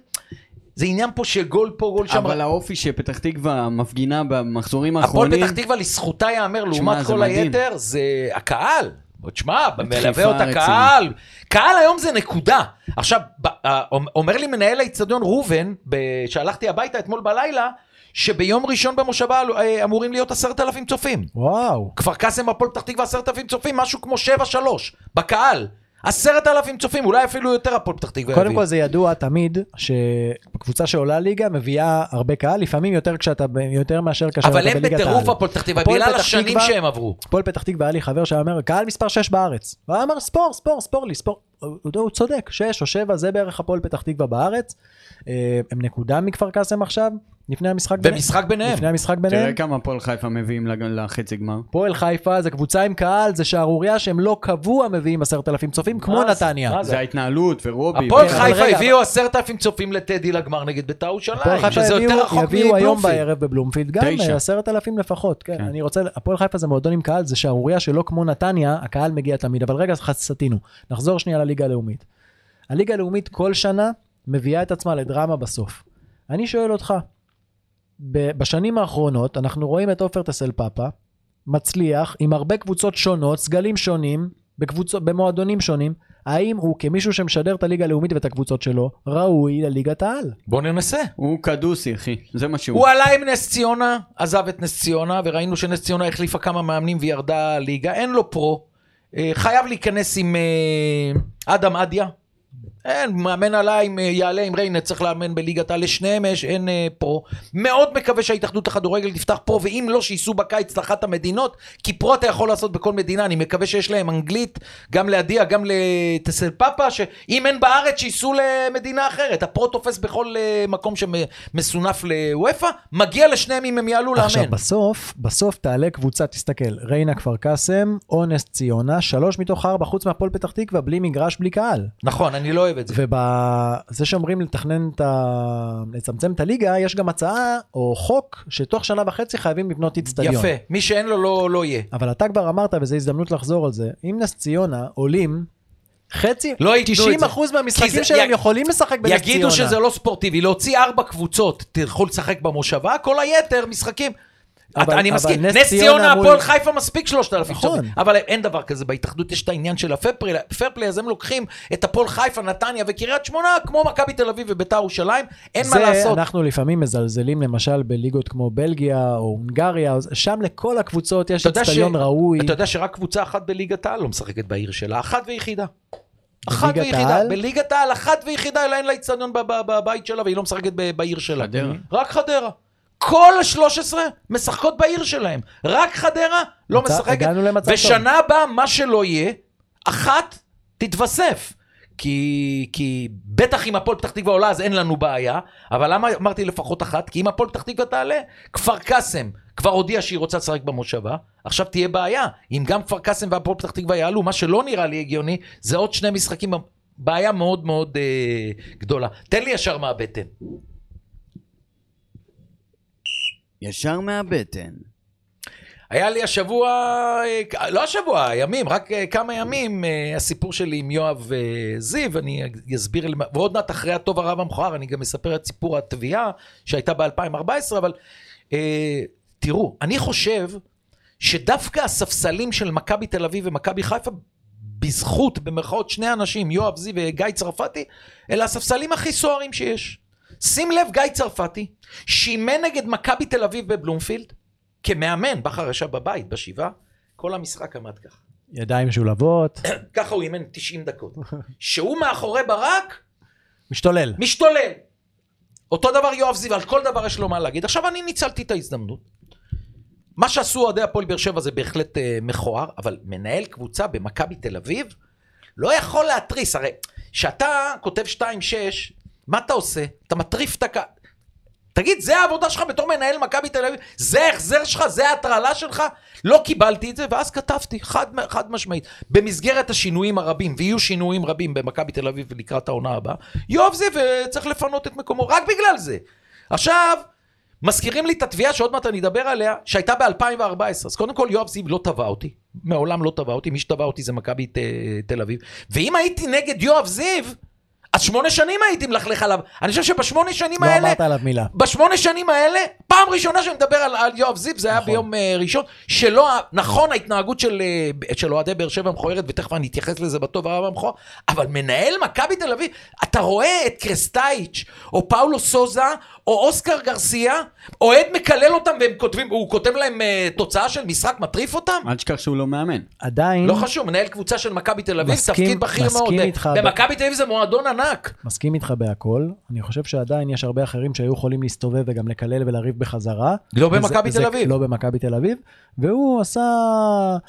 זה עניין פה של גול פה, גול שם. אבל האופי שפתח תקווה מפגינה במחזורים הפועל האחרונים, פתח תקווה לזכותה ייאמר, לעומת כל. היתר, זה הקהל. תשמע, מלווה אותה. קהל. קהל היום זה נקודה. עכשיו, אומר לי מנהל האיצטדיון ראובן, שהלכתי הביתה אתמול בלילה, שביום ראשון במושבה אה, אמורים להיות עשרת אלפים צופים. וואו. כפר קאסם, הפועל פתח תקווה, עשרת אלפים צופים, משהו כמו שבע שלוש, בקהל. עשרת אלפים צופים, אולי אפילו יותר הפועל פתח תקווה. קודם. כל זה ידוע תמיד שקבוצה שעולה ליגה מביאה הרבה קהל, לפעמים יותר כשאתה, יותר מאשר כאשר אתה אבל הם בליגת העל. בטירוף הפועל פתח תקווה, בגלל השנים שהם עברו. הפועל פתח תקווה היה לי חבר שאמר, קהל מספר 6 בארץ. והוא אמר, ספור, ספור, ספור לי, ספור. הוא, הוא צודק, 6 או 7 זה בערך הפועל פתח תקווה בארץ. אה, הם נקודה מכפר קאסם עכשיו, לפני המשחק ביניהם. במשחק ביניהם. לפני המשחק ביניהם. תראה כמה הפועל חיפה מביאים לחצי גמר. הפועל חיפה זה קבוצה עם קהל, זה שערורייה שהם לא קבוע מביאים עשרת אלפים צופים, כמו? נתניה. זה? ההתנהלות ורובי. הפועל חיפה הביאו עשרת אלפים צופים לטדי לגמר נגד בית"ר ירושלים, שזה יותר רחוק יביאו היום מבלומפילד. בערב בבלומפילד גם. עשרת אלפים לפחות, כן, כן. אני רוצה, הפועל חיפה זה מועדון עם קהל, זה שערורייה שלא כמו נתניה, הקהל מגיע תמיד, אבל רגע, סטינו, נחזור שנייה לליגה הלאומית. הליגה הלאומית כל שנה מביאה את עצמה לדרמה בסוף. אני שואל אותך, בשנים האחרונות אנחנו רואים את עופר טסל פאפה, מצליח עם הרבה קבוצות שונות, סגלים שונים, בקבוצות, במועדונים שונים, האם הוא כמישהו שמשדר את הליגה הלאומית ואת הקבוצות שלו, ראוי לליגת העל? בוא ננסה. הוא קדוסי, אחי. זה מה שהוא. הוא עלה עם נס ציונה, עזב את נס ציונה, וראינו שנס ציונה החליפה כמה מאמנים וירדה ליגה, אין לו פרו. אה, חייב להיכנס עם אה, אדם אדיה. אין, מאמן אם אה, יעלה עם ריינה, צריך לאמן בליגת העל, לשניהם יש, אין אה, פרו. מאוד מקווה שההתאחדות הכדורגל תפתח פרו, ואם לא, שייסעו בקיץ לאחת המדינות, כי פרו אתה יכול לעשות בכל מדינה, אני מקווה שיש להם אנגלית, גם לאדיה, גם לטסל פאפה, שאם אין בארץ, שייסעו למדינה אחרת. הפרו תופס בכל אה, מקום שמסונף לוופא, מגיע לשניהם אם הם יעלו עכשיו לאמן. בסוף, בסוף תעלה קבוצה, תסתכל, ריינה כפר קאסם או נס ציונה, שלוש מתוך ארבע, חוץ מהפועל פתח תקווה, בלי מגרש, בלי קהל. נכון, אני לא אוהב את זה. ובזה שאומרים לתכנן את ה... לצמצם את הליגה, יש גם הצעה או חוק שתוך שנה וחצי חייבים לבנות איצטדיון. יפה, מי שאין לו לא, לא יהיה. אבל אתה כבר אמרת, וזו הזדמנות לחזור על זה, אם נס ציונה עולים, חצי, לא ייתנו את 90 זה. אחוז מהמשחקים שלהם י- יכולים לשחק בנס ציונה. יגידו שזה לא ספורטיבי, להוציא ארבע קבוצות, תלכו לשחק במושבה, כל היתר משחקים. אבל- אני אבל מסכים, נס נס ציונה ציונה, מול- הפועל חיפה מספיק 3,000 נכון. שווים, אבל אין דבר כזה, בהתאחדות יש את העניין של הפרפליי, אז הם לוקחים את הפועל חיפה, נתניה וקריית שמונה, כמו מכבי תל אביב וביתר ירושלים, אין מה זה לעשות. אנחנו לפעמים מזלזלים למשל בליגות כמו בלגיה או הונגריה, שם לכל הקבוצות יש אצטדיון ש- ראוי. אתה יודע שרק קבוצה אחת בליגת העל לא משחקת בעיר שלה, אחת ויחידה. אחת ויחידה? בליגת העל אחת ויחידה, אלא אין לה אצטדיון ב- ב- בבית שלה והיא לא משחקת בעיר שלה. חדרה. רק חדרה. כל ה-13 משחקות בעיר שלהם. רק חדרה לא מצא- משחקת. הגענו למצב טוב. ושנה הבאה, מה שלא יהיה, אחת תתווסף. כי, כי בטח אם הפועל פתח תקווה עולה אז אין לנו בעיה, אבל למה אמרתי לפחות אחת? כי אם הפועל פתח תקווה תעלה, כפר קאסם כבר הודיעה שהיא רוצה לשחק במושבה, עכשיו תהיה בעיה. אם גם כפר קאסם והפועל פתח תקווה יעלו, מה שלא נראה לי הגיוני, זה עוד שני משחקים, בעיה מאוד מאוד אה, גדולה. תן לי ישר מהבטן. ישר מהבטן. היה לי השבוע, אה, לא השבוע, ימים, רק אה, כמה ימים, אה, הסיפור שלי עם יואב זיו, אני אסביר, ועוד מעט אחרי הטוב הרב המכוער, אני גם אספר את סיפור התביעה שהייתה ב-2014, אבל תראו, אני חושב שדווקא הספסלים של מכבי תל אביב ומכבי חיפה, בזכות, במרכאות, שני אנשים, יואב זיו וגיא צרפתי, אלה הספסלים הכי סוערים שיש. שים לב, גיא צרפתי, שאימן נגד מכבי תל אביב בבלומפילד, כמאמן, בכר ישב בבית, בשבעה, כל המשחק עמד ככה. ידיים משולבות, [CLEARS THROAT] ככה הוא אימן 90 דקות. שהוא מאחורי ברק, משתולל. משתולל. אותו דבר יואב זיו, על כל דבר יש לו מה להגיד. עכשיו אני ניצלתי את ההזדמנות. מה שעשו אוהדי הפועל באר שבע זה בהחלט אה, מכוער, אבל מנהל קבוצה במכבי תל אביב לא יכול להתריס. הרי כשאתה כותב 2-6, מה אתה עושה? אתה מטריף את הקהל. תגיד, זה העבודה שלך בתור מנהל מכבי תל אביב? זה ההחזר שלך? זה ההטרלה שלך? לא קיבלתי את זה, ואז כתבתי, חד, חד משמעית. במסגרת השינויים הרבים, ויהיו שינויים רבים במכבי תל אביב לקראת העונה הבאה, יואב זיו אה, צריך לפנות את מקומו, רק בגלל זה. עכשיו, מזכירים לי את התביעה שעוד מעט אני אדבר עליה, שהייתה ב-2014. אז קודם כל, יואב זיו לא תבע אותי. מעולם לא תבע אותי, מי שתבע אותי זה מכבי תל אביב. ואם הייתי נגד יואב זיו, אז שמונה שנים הייתי מלכלך עליו. אני חושב שבשמונה שנים לא האלה... אמרת עליו מילה. בשמונה שנים האלה, פעם ראשונה שאני מדבר על, על יואב זיו, זה היה נכון. ביום uh, ראשון, שלא, נכון ההתנהגות של, uh, של אוהדי באר שבע מכוערת, ותכף אני אתייחס לזה בטוב הרב המכוער, אבל מנהל מכבי תל אביב, אתה רואה את קרסטייץ', או פאולו סוזה, או אוסקר גרסיה, אוהד מקלל אותם והם כותבים, הוא כותב להם uh, תוצאה של משחק, מטריף אותם? אל תשכח שהוא לא מאמן. עדיין, לא חשוב, מנהל קבוצה של מכבי תל אביב, מסכים- תפקיד בכיר מסכים מאוד. איתך. במכבי תל אביב זה מועדון ענק. מסכים איתך בהכל. אני חושב שעדיין יש הרבה אחרים שהיו יכולים להסתובב וגם לקלל ולריב בחזרה. לא במכבי תל אביב. לא במכבי תל אביב. והוא עשה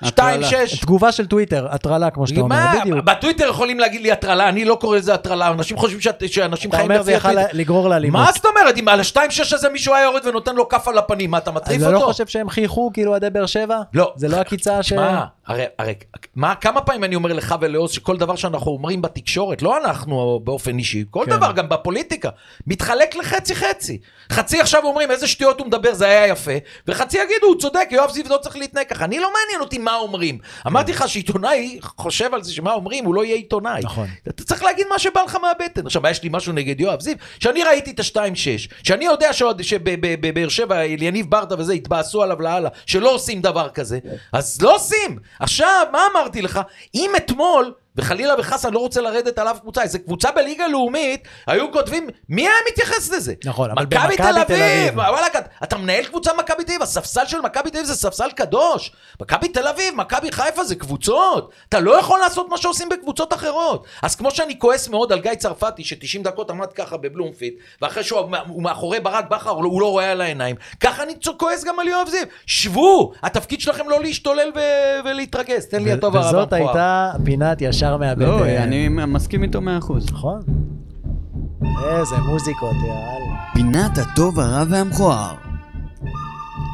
שתיים, הטרלה. שש. תגובה של טוויטר, הטרלה כמו שאתה אומר, בדיוק. בטוויטר יכולים להגיד לי הטרלה, אני לא קורא לזה הטרלה, אנשים חושבים שאנשים אתה חיים אומר זה לפי יכל הטוויטר. לגרור לאלימות. מה זאת אומרת, אם על ה-2-6 הזה מישהו היה יורד ונותן לו כף על הפנים, מה, אתה מטריף אתה אותו? לא חושב שהם חייכו כאילו אוהדי באר שבע? לא. זה לא עקיצה ש... שמע, הרי, הרי, מה, כמה פעמים אני אומר לך ולעוז שכל דבר שאנחנו אומרים בתקשורת, לא אנחנו באופן אישי, כל כן. דבר, גם בפוליטיקה, מתחלק לחצי חצי. חצי עכשיו אומרים איזה שטויות הוא מדבר, זה היה יפה, וחצי יגידו, הוא צודק, יואב זיו לא צריך להתנהג ככה. אני לא מעניין אותי מה אומרים. אמרתי לך שעיתונאי חושב על זה שמה אומרים, הוא לא יהיה עיתונאי. נכון. אתה צריך להגיד מה שבא לך מהבטן. עכשיו, יש לי משהו נגד יואב זיו, שאני ראיתי את ה-2-6, שאני יודע שבבאר שבע, אליניב ברדה וזה, התבאסו עליו לאללה, שלא עושים דבר כזה, אז לא עושים. עכשיו, מה אמרתי לך? אם אתמול... וחלילה וחס אני לא רוצה לרדת על אף קבוצה, איזה קבוצה בליגה לאומית, היו כותבים, מי היה מתייחס לזה? נכון, אבל מכבי במכבי תל אביב. וואלכ, אתה מנהל קבוצה מכבי תל אביב, הספסל של מכבי תל אביב זה ספסל קדוש. מכבי תל אביב, מכבי חיפה זה קבוצות. אתה לא יכול לעשות מה שעושים בקבוצות אחרות. אז כמו שאני כועס מאוד על גיא צרפתי, ש-90 דקות עמד ככה בבלומפיט, ואחרי שהוא הוא מאחורי ברק בכר, הוא לא- הוא לא רואה על העיניים, ככה אני כועס גם על יואב זיו. שבו, התפקיד שלכם לא להשתולל ו- ולהתרגז. תן לי הטוב הרב וזאת. הייתה פינת ישר מהבטן. לא, אני מסכים איתו מאה אחוז. נכון. איזה מוזיקות, יאללה. פינת הטוב, הרע והמכוער.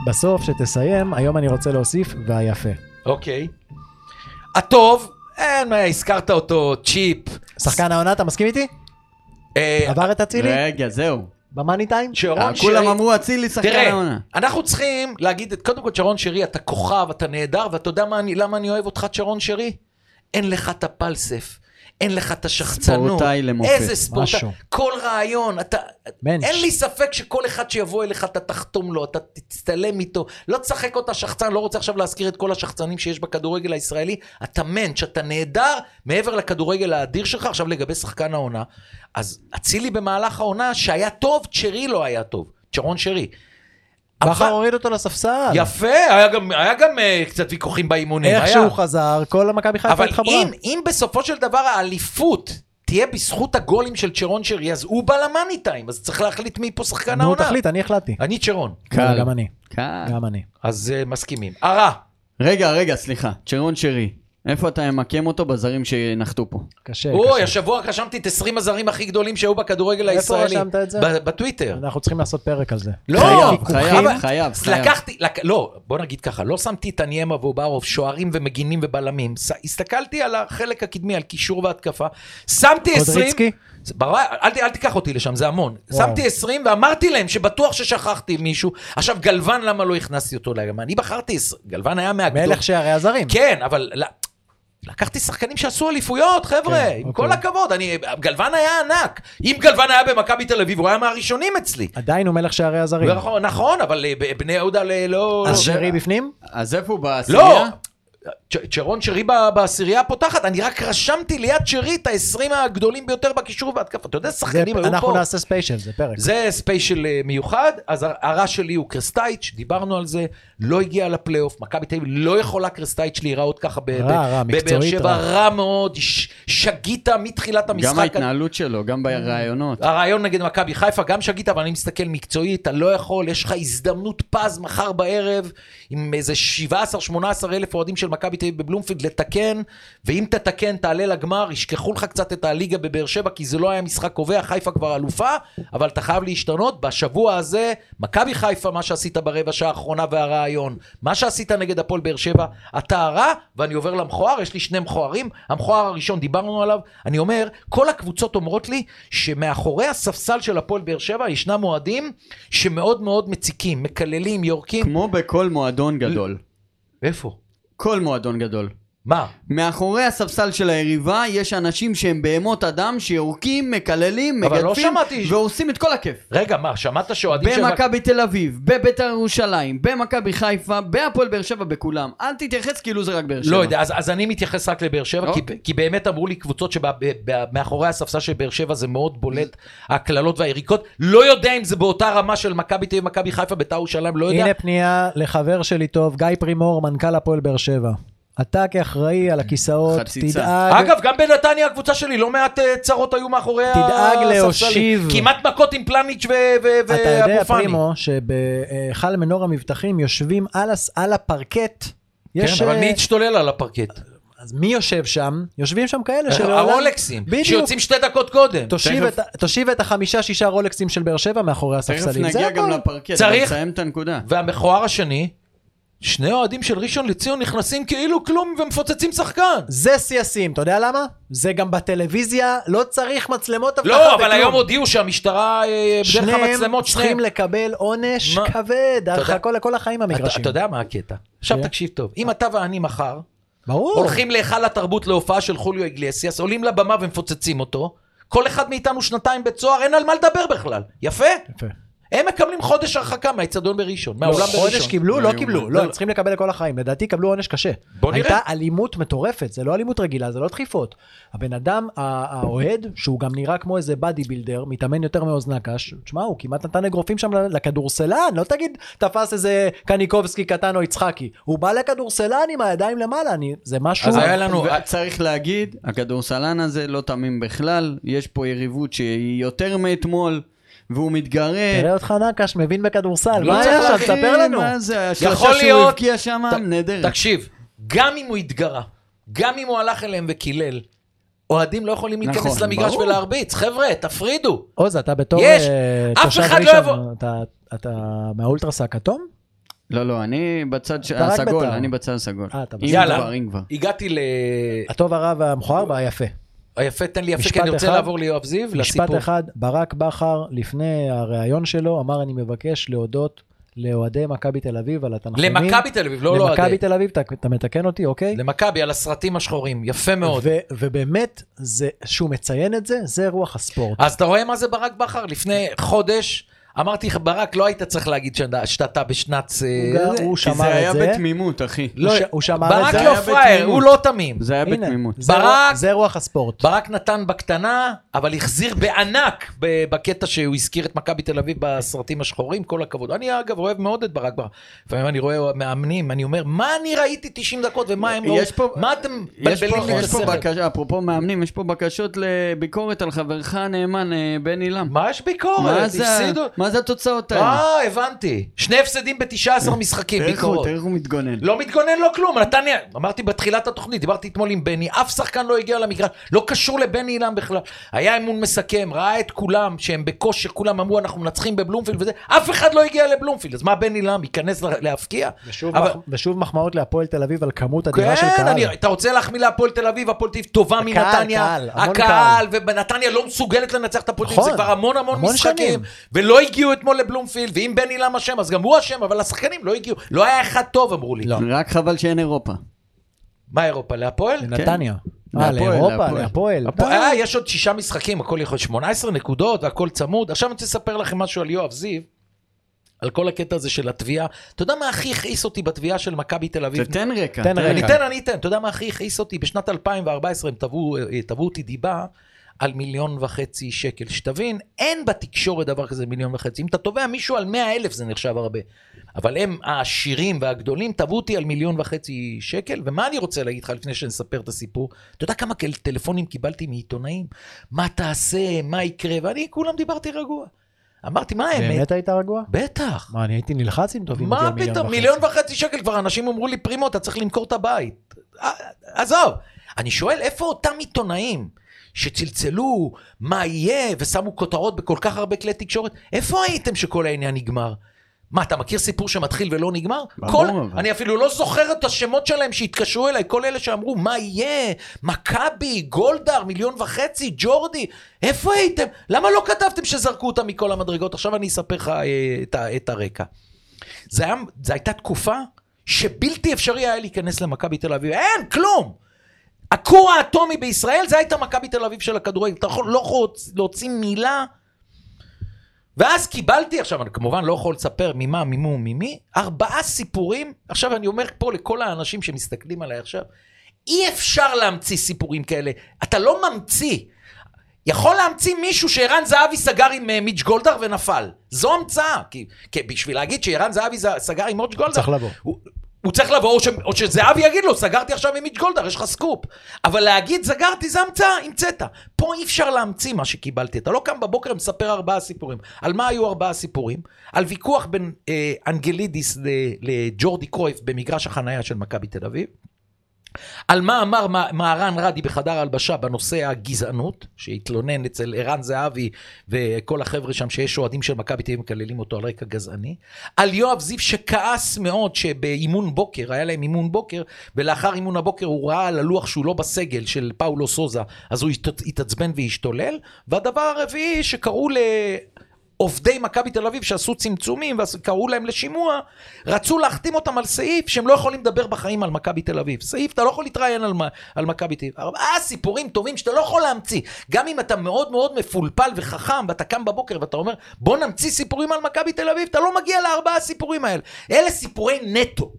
בסוף, שתסיים, היום אני רוצה להוסיף, והיפה. אוקיי. הטוב, אין מה, הזכרת אותו, צ'יפ. שחקן העונה, אתה מסכים איתי? אה, עבר את אצילי? רגע, זהו. במאני טיים? שרון אה, שרי... כולם אמרו אצילי שחקן תראה, העונה. אנחנו צריכים להגיד, את- קודם כל, שרון שרי, אתה כוכב, אתה נהדר, ואתה יודע אני, למה אני אוהב אותך, שרון שרי? אין לך את הפלסף. אין לך את השחצנות. ספורטאי למופת. איזה ספורטאי. משהו. כל רעיון, אתה... מענץ'. אין לי ספק שכל אחד שיבוא אליך, אתה תחתום לו, אתה תצטלם איתו. לא תשחק אותה שחצן, לא רוצה עכשיו להזכיר את כל השחצנים שיש בכדורגל הישראלי. אתה מענץ', אתה נהדר מעבר לכדורגל האדיר שלך. עכשיו לגבי שחקן העונה, אז אצילי במהלך העונה, שהיה טוב, צ'רי לא היה טוב. צ'רון שרי. בכר אבל- הוריד אותו לספסל. יפה, היה גם, היה גם uh, קצת ויכוחים באימונים. איך היה. שהוא חזר, כל המכבי חיפה אבל התחברה. אם, אם בסופו של דבר האליפות תהיה בזכות הגולים של צ'רון שרי, אז הוא בא למאני טיים, אז צריך להחליט מי פה שחקן נו, העונה. תחליט, אני החלטתי. אני צ'רון. קל. גם אני. קל. גם אני. אז uh, מסכימים. הרע, רגע, רגע, סליחה. צ'רון שרי. איפה אתה ממקם אותו בזרים שנחתו פה? קשה, אוי, קשה. השבוע רשמתי את 20 הזרים הכי גדולים שהיו בכדורגל איפה הישראלי. רשמת את זה? ב- בטוויטר. אנחנו צריכים לעשות פרק על זה. לא, חייב, חייב, חייב, חייב. לקחתי, לק... לא, בוא נגיד ככה, לא שמתי את הניימה ואוברוב, שוערים ומגינים ובלמים. ס... הסתכלתי על החלק הקדמי, על קישור והתקפה. שמתי 20... קודריצקי? אל, ת- אל תיקח אותי לשם, זה המון. וואו. שמתי 20 ואמרתי להם שבטוח ששכחתי מישהו. עכשיו, גלוון, למה לא הכנסתי אותו? אני בחרתי, 20, גלוון היה מהגדול. מלך שערי הזרים. כן, אבל... לקחתי שחקנים שעשו אליפויות, חבר'ה, כן, עם אוקיי. כל הכבוד, אני, גלוון היה ענק. אם גלוון היה במכבי תל אביב, הוא היה מהראשונים אצלי. עדיין הוא מלך שערי הזרים. נכון, נכון, אבל אה, ב- בני יהודה לא... אז לא- שרי בפנים? אז איפה הוא בעשירייה? לא, צ'ארון שרי בעשירייה הפותחת, אני רק רשמתי ליד שרי את ה-20 הגדולים ביותר בקישור והתקפה. אתה יודע, שחקנים היו פה. אנחנו נעשה special, זה פרק. זה special אה, מיוחד, אז הרע שלי הוא קרסטייץ', דיברנו על זה, לא הגיע לפלייאוף, מכבי תל אביב לא יכולה קרסטייץ' להיראות ככה בבאר מקצועית שבע, רע. רע מאוד, שגית מתחילת המשחק. גם ההתנהלות שלו, גם ברעיונות. הרעיון נגד מכבי חיפה, גם שגית, אבל אני מסתכל מקצועית, אתה לא יכול, יש לך הזדמנות פז מחר בערב, עם איזה 17-18 אלף אוהדים של מכבי תל אביב בבלומפילד לתקן, ואם תתקן, תעלה לגמר, ישכחו לך קצת את הליגה בבאר שבע, כי זה לא היה משחק קובע, חיפה כבר אלופה, אבל אתה חייב להשתנות. בשבוע הזה, מכבי חיפה, מה שעשית ברבע שעה האחרונה והרעיון, מה שעשית נגד הפועל באר שבע, אתה הרע, ואני עובר למכוער, יש לי שני מכוערים, המכוער הראשון, דיברנו עליו, אני אומר, כל הקבוצות אומרות לי שמאחורי הספסל של הפועל באר שבע ישנם אוהדים שמאוד מאוד מציקים, מקללים, יורקים. כמו בכל מועדון גדול. איפה? כל מועדון גדול. מה? מאחורי הספסל של היריבה יש אנשים שהם בהמות אדם שיורקים, מקללים, לא מגדפים שמעתי. והורסים את כל הכיף. רגע, מה, שמעת שאוהדים של... במכבי תל אביב, בביתר ירושלים, במכבי חיפה, בהפועל באר שבע, בכולם. אל תתייחס כאילו זה רק באר שבע. לא יודע, אז, אז אני מתייחס רק לבאר שבע, כי, אוקיי. כי באמת אמרו לי קבוצות שמאחורי הספסל של באר שבע זה מאוד בולט, הקללות והיריקות. לא יודע אם זה באותה רמה של מכבי תל אביב, מכבי חיפה, בית"ר ירושלים, לא יודע. הנה פנייה לחבר שלי טוב, גיא פרימור, מנכ"ל הפועל באר שבע. אתה כאחראי על הכיסאות, חציצה. תדאג... אגב, גם בנתניה הקבוצה שלי, לא מעט אה, צרות היו מאחורי תדאג הספסלים. להושיב. כמעט מכות עם פלניץ' ו- ו- אתה יודע, ואבו פאני. פרימו, שבהיכל מנור המבטחים יושבים על, הפרקט. יש, כן, אבל מי אה, השתולל על הפרקט? אז מי יושב שם? יושבים שם כאלה שלעולם... הרולקסים, בדיוק. שיוצאים שתי דקות קודם. תושיב תכף- את, תושיב את החמישה שישה רולקסים של באר שבע מאחורי תכף הספסלים. זה נגיע גם. לפרקט, צריך- אבל נסיים את הנקודה. והמכוער השני, שני אוהדים של ראשון לציון נכנסים כאילו כלום ומפוצצים שחקן. זה שיא השיאים, אתה יודע למה? זה גם בטלוויזיה, לא צריך מצלמות אבטחה לא, אבל. היום הודיעו שהמשטרה, אה, שניהם המצלמות, צריכים שניהם. לקבל עונש מה? כבד, הרחקה לכל החיים אתה המגרשים. אתה יודע מה הקטע? עכשיו כן. תקשיב טוב, אם אתה ואני מחר ברור. הולכים להיכל התרבות להופעה של חוליו איגלסיאס, עולים לבמה ומפוצצים אותו, כל אחד מאיתנו שנתיים בית סוהר, אין על מה לדבר בכלל. יפה? יפה. הם מקבלים חודש הרחקה מהאיצטדיון בראשון, מהאולם לא, בראשון. חודש קיבלו? לא. קיבלו. לא, לא, הם לא. צריכים לקבל לכל החיים. לדעתי קיבלו עונש קשה. בוא נראה. הייתה אלימות מטורפת, זה לא אלימות רגילה, זה לא דחיפות. הבן אדם, האוהד, שהוא גם נראה כמו איזה באדי בילדר, מתאמן יותר מאוזן נקש, תשמע, הוא כמעט נתן אגרופים שם לכדורסלן, לא תגיד, תפס איזה קניקובסקי קטן או יצחקי. הוא בא לכדורסלן עם הידיים למעלה, אני, זה משהו... אז היה לנו... צריך להגיד, הכדורסלן הזה לא תמים בכלל, יש פה יריבות שהיא יותר מאתמול, והוא מתגרה. תראה אותך נקש, מבין בכדורסל, לא מה היה שם? אחי, ספר לנו. מה זה, יכול השלושה שהוא להיות- הבקיע שם, נהדרת. תקשיב, גם אם הוא התגרה, גם אם הוא הלך אליהם וקילל, אוהדים לא יכולים להיכנס נכון, למגרש ברור. ולהרביץ. חבר'ה, תפרידו. עוז, אתה בתור יש. אה, אף תושב אחד לא ראשון, יבוא. אתה- אתה מהאולטרס הכתום? לא, לא, אני בצד הסגול, בית"ר. אני בצד הסגול. אה, יאללה. הגעתי ל... הטוב הרע והמכוער והיפה. היפה, תן לי יפה, משפט כי אני רוצה אחד. לעבור ליואב זיו, משפט לסיפור. אחד, ברק בכר, לפני הריאיון שלו, אמר, אני מבקש להודות לאוהדי מכבי תל אביב על התנחומים. למכבי תל אביב, לא לאוהדי. למכבי תל אביב, אתה, אתה מתקן אותי, אוקיי? למכבי, על הסרטים השחורים, יפה מאוד. ו- ובאמת, זה, שהוא מציין את זה, זה רוח הספורט. אז אתה רואה מה זה ברק בכר? לפני חודש, אמרתי לך, ברק, לא היית צריך להגיד שאתה- בשנת... אה, הוא זה. הוא כי שמר זה היה את זה. בתמימות, אחי. לא, הוא שמר את ברק זה. לא היה פראייר. הוא לא תמים. זה היה הנה, בתמימות. זה, ברק- זה רוח הספורט. ברק נתן בקטנה, אבל החזיר בענק בקטע שהוא הזכיר את מכבי תל אביב בסרטים השחורים, כל הכבוד. אני אגב אוהב מאוד את ברק בכר. לפעמים אני רואה מאמנים, אני אומר, מה אני ראיתי 90 דקות ומה הם לא... יש פה- מה אתם מבלבלים לי את השכל? בקשה, אפרופו מאמנים, יש פה בקשות לביקורת על חברך הנאמן, אה, בן עילם. מה יש ביקורת? מה. מה זה התוצאות האלה? אה, הבנתי. שני הפסדים ב-19 משחקים, תראה איך הוא- ביקורות. תראה איך הוא מתגונן. לא מתגונן, לא כלום. נתניה, אמרתי בתחילת התוכנית, דיברתי אתמול עם בני, אף שחקן לא הגיע למגרש, לא קשור לבני אילם בכלל. היה אמון מסכם, ראה את כולם, שהם בכושר, כולם אמרו, אנחנו מנצחים בבלומפילד וזה, אף אחד לא הגיע לבלומפילד. אז מה בני אילם, ייכנס לה- להפקיע? ושוב, אבל- מח... ושוב מחמאות להפועל תל אביב על כמות אדירה של כן, קהל. אני, אתה רוצה להחמיא להפועל תל אביב, הפועל תל אביב טובה מנתניה. הקהל, ובנתניה לא מסוגלת לנצח את הפועל תל אביב, נכון, זה כבר המון המון משחקים. ולא הגיעו אתמול לבלומפילד, ואם בן אילם אשם, אז גם הוא אשם, אבל השחקנים לא הגיעו. לא היה אחד טוב, אמרו לי. לא. רק חבל שאין אירופה. מה אירופה, להפועל? לנתניה. אה, להפועל, לאירופה, להפועל. להפועל. הפועל- אה, יש עוד שישה משחקים, הכל יכול להיות 18 נקודות והכל צמוד. עכשיו אני רוצה לספר לכם משהו על יואב זיו, על כל הקטע הזה של התביעה. אתה יודע מה הכי הכעיס אותי בתביעה של מכבי תל אביב? תתן רקע. תן רקע. אני אתן, אני אתן. אתה יודע מה הכי הכעיס אותי? בשנת 2014 הם תבעו אה, תבעו אותי דיבה על מיליון וחצי שקל. שתבין, אין בתקשורת דבר כזה מיליון וחצי. אם אתה תובע מישהו על מאה אלף זה נחשב הרבה. אבל הם העשירים והגדולים תבעו אותי על מיליון וחצי שקל, ומה אני רוצה להגיד לך לפני שנספר את הסיפור? אתה יודע כמה טלפונים קיבלתי מעיתונאים? מה תעשה? מה יקרה? ואני כולם דיברתי רגוע. אמרתי, מה האמת? באמת היית רגוע? בטח. מה, אני הייתי נלחץ אם תובעים אותי מה על מיליון פתאום, וחצי. מיליון וחצי שקל כבר אנשים אמרו לי, פרימו, אתה צריך למכור את הבית. עזוב, אני שואל, איפה אותם עיתונאים שצלצלו, מה יהיה, ושמו כותרות בכל כך הרבה כלי תקשורת, איפה הייתם שכל העניין נגמר? מה, אתה מכיר סיפור שמתחיל ולא נגמר? כל, אבל. אני אפילו לא זוכר את השמות שלהם שהתקשרו אליי, כל אלה שאמרו, מה יהיה? מכבי, גולדהר, מיליון וחצי, ג'ורדי, איפה הייתם? למה לא כתבתם שזרקו אותם מכל המדרגות? עכשיו אני אספר לך אה, את, את הרקע. זו הייתה תקופה שבלתי אפשרי היה להיכנס למכבי תל אביב, אין, כלום. הכור האטומי בישראל זה הייתה מכבי תל אביב של הכדורגל, אתה יכול, לא יכול להוציא מילה. ואז קיבלתי, עכשיו אני כמובן לא יכול לספר ממה, ממו, ממי, ארבעה סיפורים, עכשיו אני אומר פה לכל האנשים שמסתכלים עליי עכשיו, אי אפשר להמציא סיפורים כאלה, אתה לא ממציא. יכול להמציא מישהו שערן זהבי סגר עם אה, מיץ' גולדהר ונפל. זו המצאה. כי, כי בשביל להגיד שערן זהבי סגר עם מיץ' גולדהר... צריך לבוא. הוא, הוא צריך לבוא, או, ש, או שזהבי יגיד לו, סגרתי עכשיו עם מיץ' גולדהר, יש לך סקופ. אבל להגיד סגרתי זה המצאה, המצאת. פה אי אפשר להמציא מה שקיבלתי. אתה לא קם בבוקר ומספר ארבעה סיפורים. על מה היו ארבעה סיפורים? על ויכוח בין אה, אנגלידיס לג'ורדי קרויף במגרש החנייה של מכבי תל אביב. על מה אמר מה- מהראן ראדי בחדר הלבשה בנושא הגזענות, שהתלונן אצל ערן זהבי וכל החבר'ה שם שיש אוהדים של מכבי תל אביב מקללים אותו על רקע גזעני. על יואב זיו שכעס מאוד שבאימון בוקר, היה להם אימון בוקר, ולאחר אימון הבוקר הוא ראה על הלוח שהוא לא בסגל של פאולו סוזה, אז הוא הת- התעצבן והשתולל. והדבר הרביעי שקראו ל... עובדי מכבי תל אביב שעשו צמצומים וקראו להם לשימוע, רצו להחתים אותם על סעיף שהם לא יכולים לדבר בחיים על מכבי תל אביב. סעיף, אתה לא יכול להתראיין על, על מכבי תל אביב. ארבעה סיפורים טובים שאתה לא יכול להמציא. גם אם אתה מאוד מאוד מפולפל וחכם, ואתה קם בבוקר ואתה אומר, בוא נמציא סיפורים על מכבי תל אביב, אתה לא מגיע לארבעה הסיפורים האלה. אלה סיפורי נטו,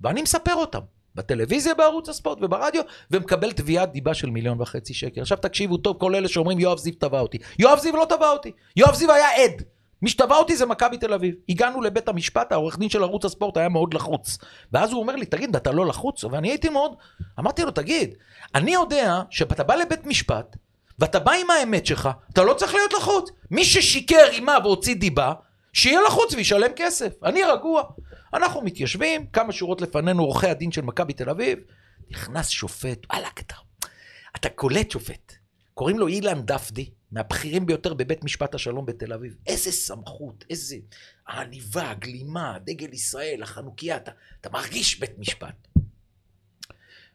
ואני מספר אותם. בטלוויזיה בערוץ הספורט וברדיו, ומקבל תביעת דיבה של מיליון וחצי שקל. עכשיו תקשיבו טוב, כל אלה שאומרים יואב זיו תבע אותי. יואב זיו לא תבע אותי. יואב זיו היה עד. מי שתבע אותי זה מכבי תל אביב. הגענו לבית המשפט, העורך דין של ערוץ הספורט היה מאוד לחוץ. ואז הוא אומר לי, תגיד, אתה לא לחוץ? ואני הייתי מאוד... אמרתי לו, תגיד, אני יודע שאתה בא לבית משפט, ואתה בא עם האמת שלך, אתה לא צריך להיות לחוץ. מי ששיקר, רימה והוציא דיבה, שיהיה לחוץ וישלם כסף. אני רגוע. אנחנו מתיישבים, כמה שורות לפנינו עורכי הדין של מכבי תל אביב, נכנס שופט, וואלכ, אתה, אתה קולט שופט. קוראים לו אילן דפדי, מהבכירים ביותר בבית משפט השלום בתל אביב. איזה סמכות, איזה העניבה, גלימה, דגל ישראל, החנוכיה, אתה, אתה מרגיש בית משפט.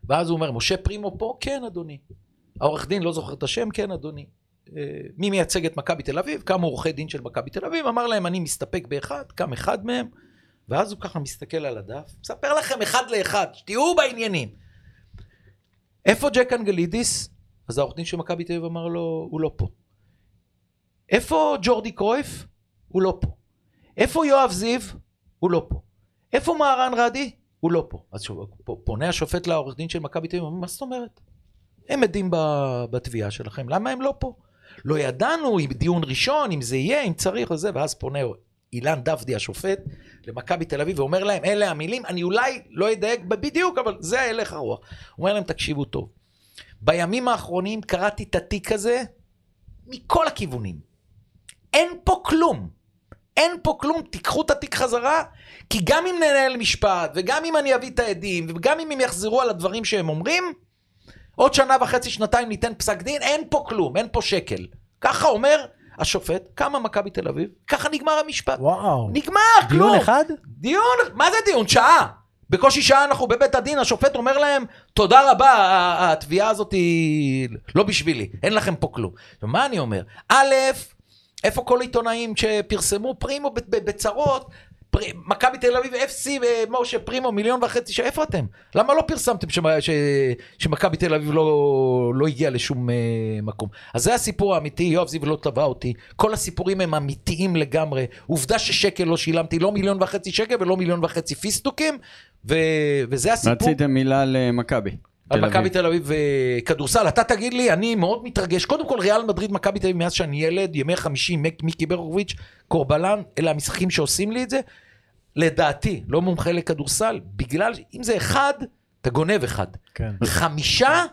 ואז הוא אומר, משה פרימו פה? כן, אדוני. העורך דין, לא זוכר את השם, כן, אדוני. אה, מי מייצג את מכבי תל אביב? כמה עורכי דין של מכבי תל אביב? אמר להם, אני מסתפק באחד, קם אחד מהם, ואז הוא ככה מסתכל על הדף, מספר לכם אחד לאחד, שתהיו בעניינים. איפה ג'ק אנגלידיס? אז העורך דין של מכבי תל אביב אמר לו, הוא לא פה. איפה ג'ורדי קרויף? הוא לא פה. איפה יואב זיו? הוא לא פה. איפה מהרן רדי? הוא לא פה. אז שוב, פונה השופט לעורך דין של מכבי תל אביב, מה זאת אומרת? הם עדים בתביעה שלכם, למה הם לא פה? לא ידענו אם דיון ראשון, אם זה יהיה, אם צריך וזה, ואז פונה אילן דבדי השופט למכבי תל אביב ואומר להם, אלה המילים, אני אולי לא אדייק בדיוק, אבל זה הלך הרוח. אומר להם, תקשיבו טוב, בימים האחרונים קראתי את התיק הזה מכל הכיוונים. אין פה כלום. אין פה כלום, תיקחו את התיק חזרה, כי גם אם ננהל משפט, וגם אם אני אביא את העדים, וגם אם הם יחזרו על הדברים שהם אומרים, עוד שנה וחצי, שנתיים ניתן פסק דין, אין פה כלום, אין פה שקל. ככה אומר השופט, כמה מכבי תל אביב, ככה נגמר המשפט. וואו. נגמר, כלום. דיון אחד? דיון, מה זה דיון? שעה. בקושי שעה אנחנו בבית הדין, השופט אומר להם, תודה רבה, התביעה הזאת היא לא בשבילי, אין לכם פה כלום. ומה אני אומר? א', איפה כל העיתונאים שפרסמו פרימו בצרות? מכבי תל אביב, FC ומשה פרימו, מיליון וחצי, איפה אתם? למה לא פרסמתם שמכבי תל אביב לא, לא הגיע לשום אה, מקום? אז זה הסיפור האמיתי, יואב זיו לא תבע אותי, כל הסיפורים הם אמיתיים לגמרי. עובדה ששקל לא שילמתי, לא מיליון וחצי שקל ולא מיליון וחצי פיסטוקים, ו- וזה הסיפור. רציתם מילה למכבי. על תל מכבי. תל אביב וכדורסל, אתה תגיד לי, אני מאוד מתרגש. קודם כל, ריאל מדריד, מכבי תל אביב, מאז שאני ילד, ימי חמישי, מיקי ברקוביץ', קורבלן, אלה המשחקים שעושים לי את זה. לדעתי, לא מומחה לכדורסל, בגלל, אם זה אחד, אתה גונב אחד. כן. חמישה,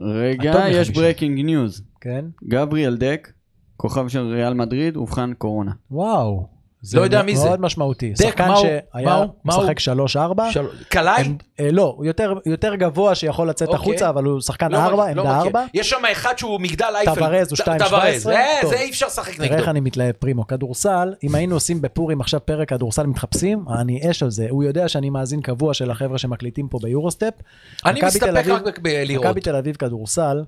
רגע, יש מחמישה. breaking news. כן. גבריאל דק, כוכב של ריאל מדריד, אובחן קורונה. וואו. זה לא יודע מי זה. מאוד משמעותי. דק, שחקן הוא? שהיה הוא? משחק 3-4. של... קלעי? אה, לא, הוא יותר- יותר גבוה שיכול לצאת אוקיי. החוצה, אבל הוא שחקן לא 4, מכיר, לא עמדה מכיר. 4. יש שם אחד שהוא מגדל אייפל. טוורז הוא ט- 2.17. טוורז, אה. זה אי אפשר לשחק תראה נגדו. איך אני מתלהב פרימו. כדורסל, אם היינו עושים בפורים עכשיו פרק כדורסל מתחפשים, אני אש על זה. הוא יודע שאני מאזין קבוע של החבר'ה שמקליטים פה ביורוסטפ. אני מסתפק רק בלראות. מכבי תל אביב כדורסל,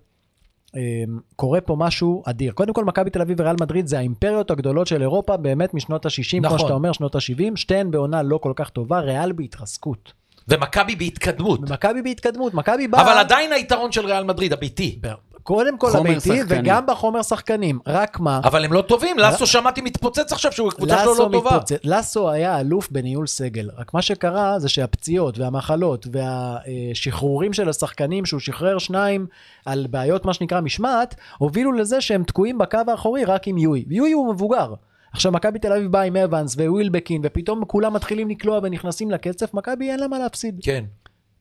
קורה פה משהו אדיר. קודם כל, מכבי תל אביב וריאל מדריד זה האימפריות הגדולות של אירופה באמת משנות ה-60, נכון. כמו שאתה אומר, שנות ה-70, שתיהן בעונה לא כל כך טובה, ריאל בהתרסקות. ומכבי בהתקדמות. ומכבי בהתקדמות, מכבי באה... אבל עדיין היתרון של ריאל מדריד, הביתי. קודם כל הביתי. וגם בחומר שחקנים. רק מה, אבל הם לא טובים, לסו שמעתי מתפוצץ עכשיו שהוא קבוצה שלו לא טובה. לסו היה אלוף בניהול סגל. רק מה שקרה זה שהפציעות והמחלות והשחרורים של השחקנים, שהוא שחרר שניים על בעיות מה שנקרא משמעת, הובילו לזה שהם תקועים בקו האחורי רק עם יואי. יואי הוא מבוגר. עכשיו מכבי תל אביב באה עם אבנס ווילבקין ופתאום כולם מתחילים לקלוע ונכנסים לקצף, מכבי אין לה מה להפסיד. כן.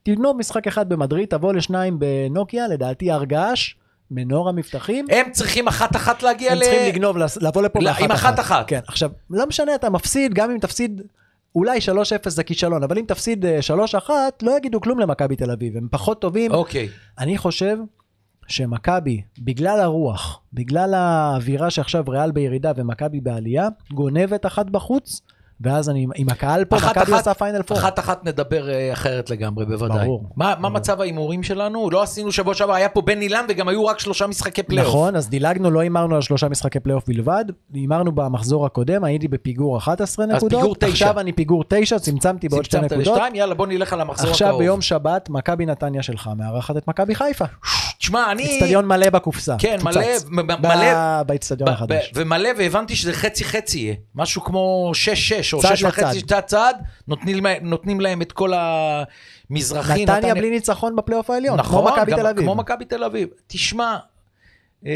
תגנוב משחק אחד במדריד, תבוא לשניים בנוקיה, לדעתי הר געש, מנור המבטחים. הם צריכים אחת-אחת להגיע הם ל... צריכים לגנוב, לבוא לפה לא, באחת עם אחת-אחת. כן, עכשיו, לא משנה, אתה מפסיד, גם אם תפסיד, אולי 3-0 זה כישלון, אבל אם תפסיד אה, 3-1, לא יגידו כלום למכבי תל אביב, הם פחות טובים. אוקיי. אני חושב שמכבי, בגלל הרוח, בגלל האווירה שעכשיו ריאל בירידה ומכבי בעלייה, גונבת אחת בחוץ, ואז אני, עם הקהל פה, אחת- מכבי אחת- עושה Final Four. אחת-אחת נדבר אה, אחרת לגמרי, בוודאי. ברור. מה מה ברור. מצב ההימורים שלנו? לא עשינו שבוע שעבר, היה פה בן אילן וגם היו רק שלושה משחקי פלייאוף. נכון, אז דילגנו, לא הימרנו על שלושה משחקי פלייאוף בלבד, הימרנו במחזור הקודם, הייתי בפיגור 11 נקודות, פיגור תשע. עכשיו אני פיגור 9, צמצמתי בעוד שתי צמצמת נקודות. לשתיים, יאללה בוא נלך על המחזור עכשיו הקרוב. ביום שבת, מכבי נתניה שלך מארחת את מכבי חיפה. תשמע, אני... אצטדיון מלא בקופסה. כן. מלא, מלא- באצטדיון החדש. ומלא, והבנתי שזה חצי-חצי יהיה. משהו כמו 6-6 או צד 6 וחצי. צד צד, נותנים להם- נותנים להם את כל המזרחי. נתניה בלי ניצחון בפלייאוף העליון, כמו נכון, מכבי תל אביב. כמו מכבי תל אביב. תשמע, אה,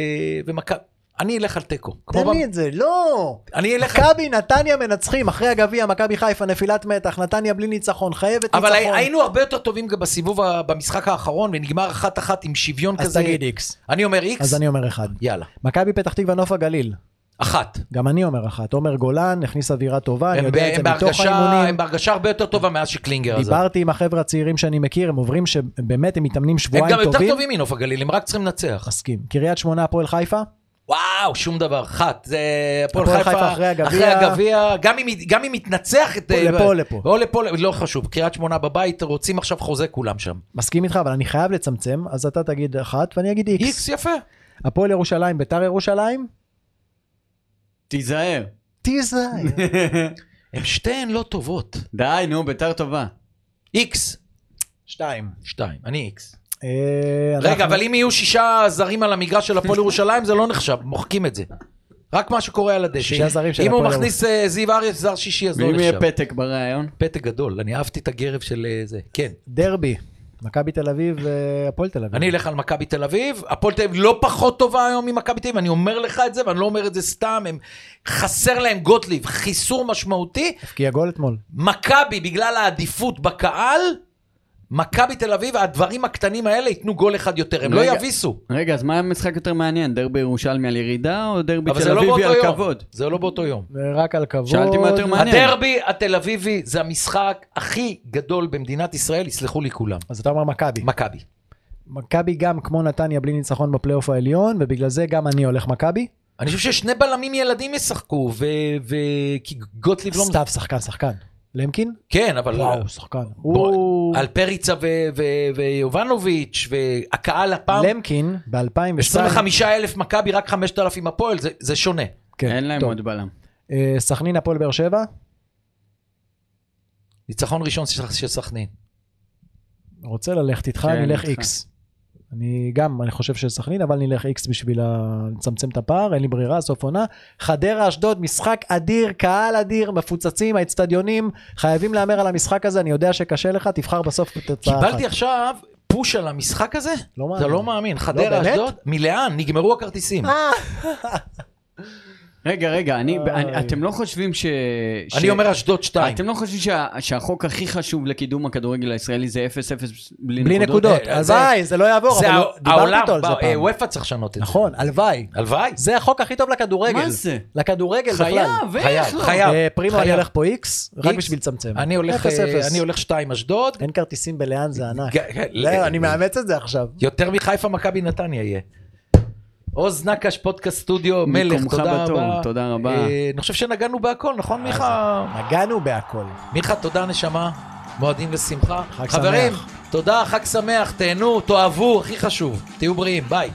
ומכבי... אני אלך על תיקו. תן במ- לי את זה, לא! אני אלך. מכבי נתניה מנצחים, אחרי הגביע, מכבי חיפה, נפילת מתח, נתניה בלי ניצחון, חייבת אבל ניצחון. היינו הרבה יותר טובים גם בסיבוב, במשחק האחרון, ונגמר אחת-אחת עם שוויון אז כזה. תגיד איקס. אני אומר איקס? אז אני אומר אחד. יאללה. מכבי פתח תקווה נוף הגליל, אחת. גם אני אומר אחת. עומר גולן הכניס אווירה טובה, אני הם, יודע את הם, זה מתוך האימונים. הם בהרגשה הרבה יותר טובה מאז שקלינגר עזב. דיברתי עם החבר'ה הצעירים שאני מכיר, הם עוברים שבאמת הם מתאמנים הם שבועיים גם יותר טובים. טובים מנוף הגליל, הם רק צריכים לנצח. מסכים. קריית שמונה, הפועל חיפה? וואו, שום דבר. אחת. זה הפועל חיפה, חיפה אחרי הגביע. אחרי הגביע, גם אם, גם אם יתנצח את... או לפה או לפה. או לפה, לא חשוב. קריית שמונה בבית, רוצים עכשיו חוזה כולם שם. מסכים איתך, אבל אני חייב לצמצם, אז אתה תגיד אחת ואני אגיד איקס. איקס יפה. הפועל ירושלים, ביתר ירושלים? תיזהר. תיזהר. [LAUGHS] הם שתיהן לא טובות. די, נו, ביתר טובה. איקס. שתיים. שתיים, אני איקס. אה, רגע, אבל אם יהיו שישה זרים על המגרש של הפועל ירושלים, זה לא נחשב, מוחקים את זה. רק מה שקורה על הדשא. שישה זרים של אם הוא הפועל מכניס אה, זיו אריה זר שישי, אז לא ואם יהיה נחשב. פתק בריאיון? פתק גדול, אני אהבתי את הגרב של אה, זה. כן. דרבי, מכבי תל אביב והפועל תל אביב. אני אלך על מכבי תל אביב, הפועל תל אביב לא פחות טובה היום ממכבי תל אביב, אני אומר לך את זה, ואני לא אומר את זה סתם, הם... חסר להם גוטליב, חיסור משמעותי. הבקיע גול אתמול. מכבי, בגלל העדיפות בקהל, מכבי תל אביב, הדברים הקטנים האלה ייתנו גול אחד יותר, הם לא רגע. יביסו. רגע, אז מה המשחק יותר מעניין? דרבי ירושלמי על ירידה או דרבי אבל תל זה לא אביבי באותו על יום. כבוד? זה לא באותו יום. רק על כבוד. שאלתי מה יותר מעניין. הדרבי התל אביבי זה המשחק הכי גדול במדינת ישראל, יסלחו לי כולם. אז אתה אומר מכבי. מכבי. מכבי גם כמו נתניה בלי ניצחון בפלייאוף העליון, ובגלל זה גם אני הולך מכבי. אני חושב ששני בלמים ילדים ישחקו, ו... ו... גוטליב לא... סתיו שחקן, שחקן. למקין? כן, אבל... וואו, שחקן. בוא, הוא... על פריצה ו- ו- ויובנוביץ', והקהל הפעם, למקין ב-2002... 25 אלף מכבי, רק 5,000 הפועל, זה, זה שונה. כן, אין להם טוב. עוד בלם. אה, סכנין הפועל באר שבע, ניצחון ראשון של סכנין. רוצה ללכת איתך, כן, נלך איתך. איקס. אני גם, אני חושב שסכנין, אבל נלך איקס בשביל לצמצם את הפער, אין לי ברירה, סוף עונה. חדרה, אשדוד, משחק אדיר, קהל אדיר, מפוצצים, האצטדיונים, חייבים להמר על המשחק הזה, אני יודע שקשה לך, תבחר בסוף בתוצאה אחת. קיבלתי עכשיו פוש על המשחק הזה, לא אתה מאמין. לא מאמין, חדרה, באמת? אשדוד, מלאן, נגמרו הכרטיסים. [LAUGHS] רגע, רגע, אני-. אני- אתם לא חושבים ש... ש- אני אומר אשדוד 2. אתם לא חושבים שה- שהחוק הכי חשוב לקידום הכדורגל הישראלי זה 0-0 בלי בלי נקודות? נקודות, אה, זה- הלוואי, זה לא יעבור, זה אבל לא- דיברתי העולם, איתו על זה ב- אה, פעם. וופא צריך לשנות את זה. נכון, הלוואי. הלוואי. זה החוק הכי טוב לכדורגל. מה זה? לכדורגל בכלל. חייב, חייב, לא? חייב. אה, פרימו, אני. הולך פה איקס, רק. בשביל לצמצם. אני הולך, אפס, אה, אפס. אני הולך 2 אשדוד. אין כרטיסים בלאן, זה ענק. אני מאמץ את זה עכשיו. יותר מחיפה מכבי נתניה יהיה. עוז נקש, פודקאסט סטודיו, מלך, תודה בתור, רבה. תודה רבה. אה, אני חושב שנגענו בהכל, נכון מיכה? נגענו בהכל. מיכה, תודה נשמה. מועדים לשמחה. חג חברים, שמח. תודה, חג שמח, תהנו, תאהבו, הכי חשוב. תהיו בריאים, ביי.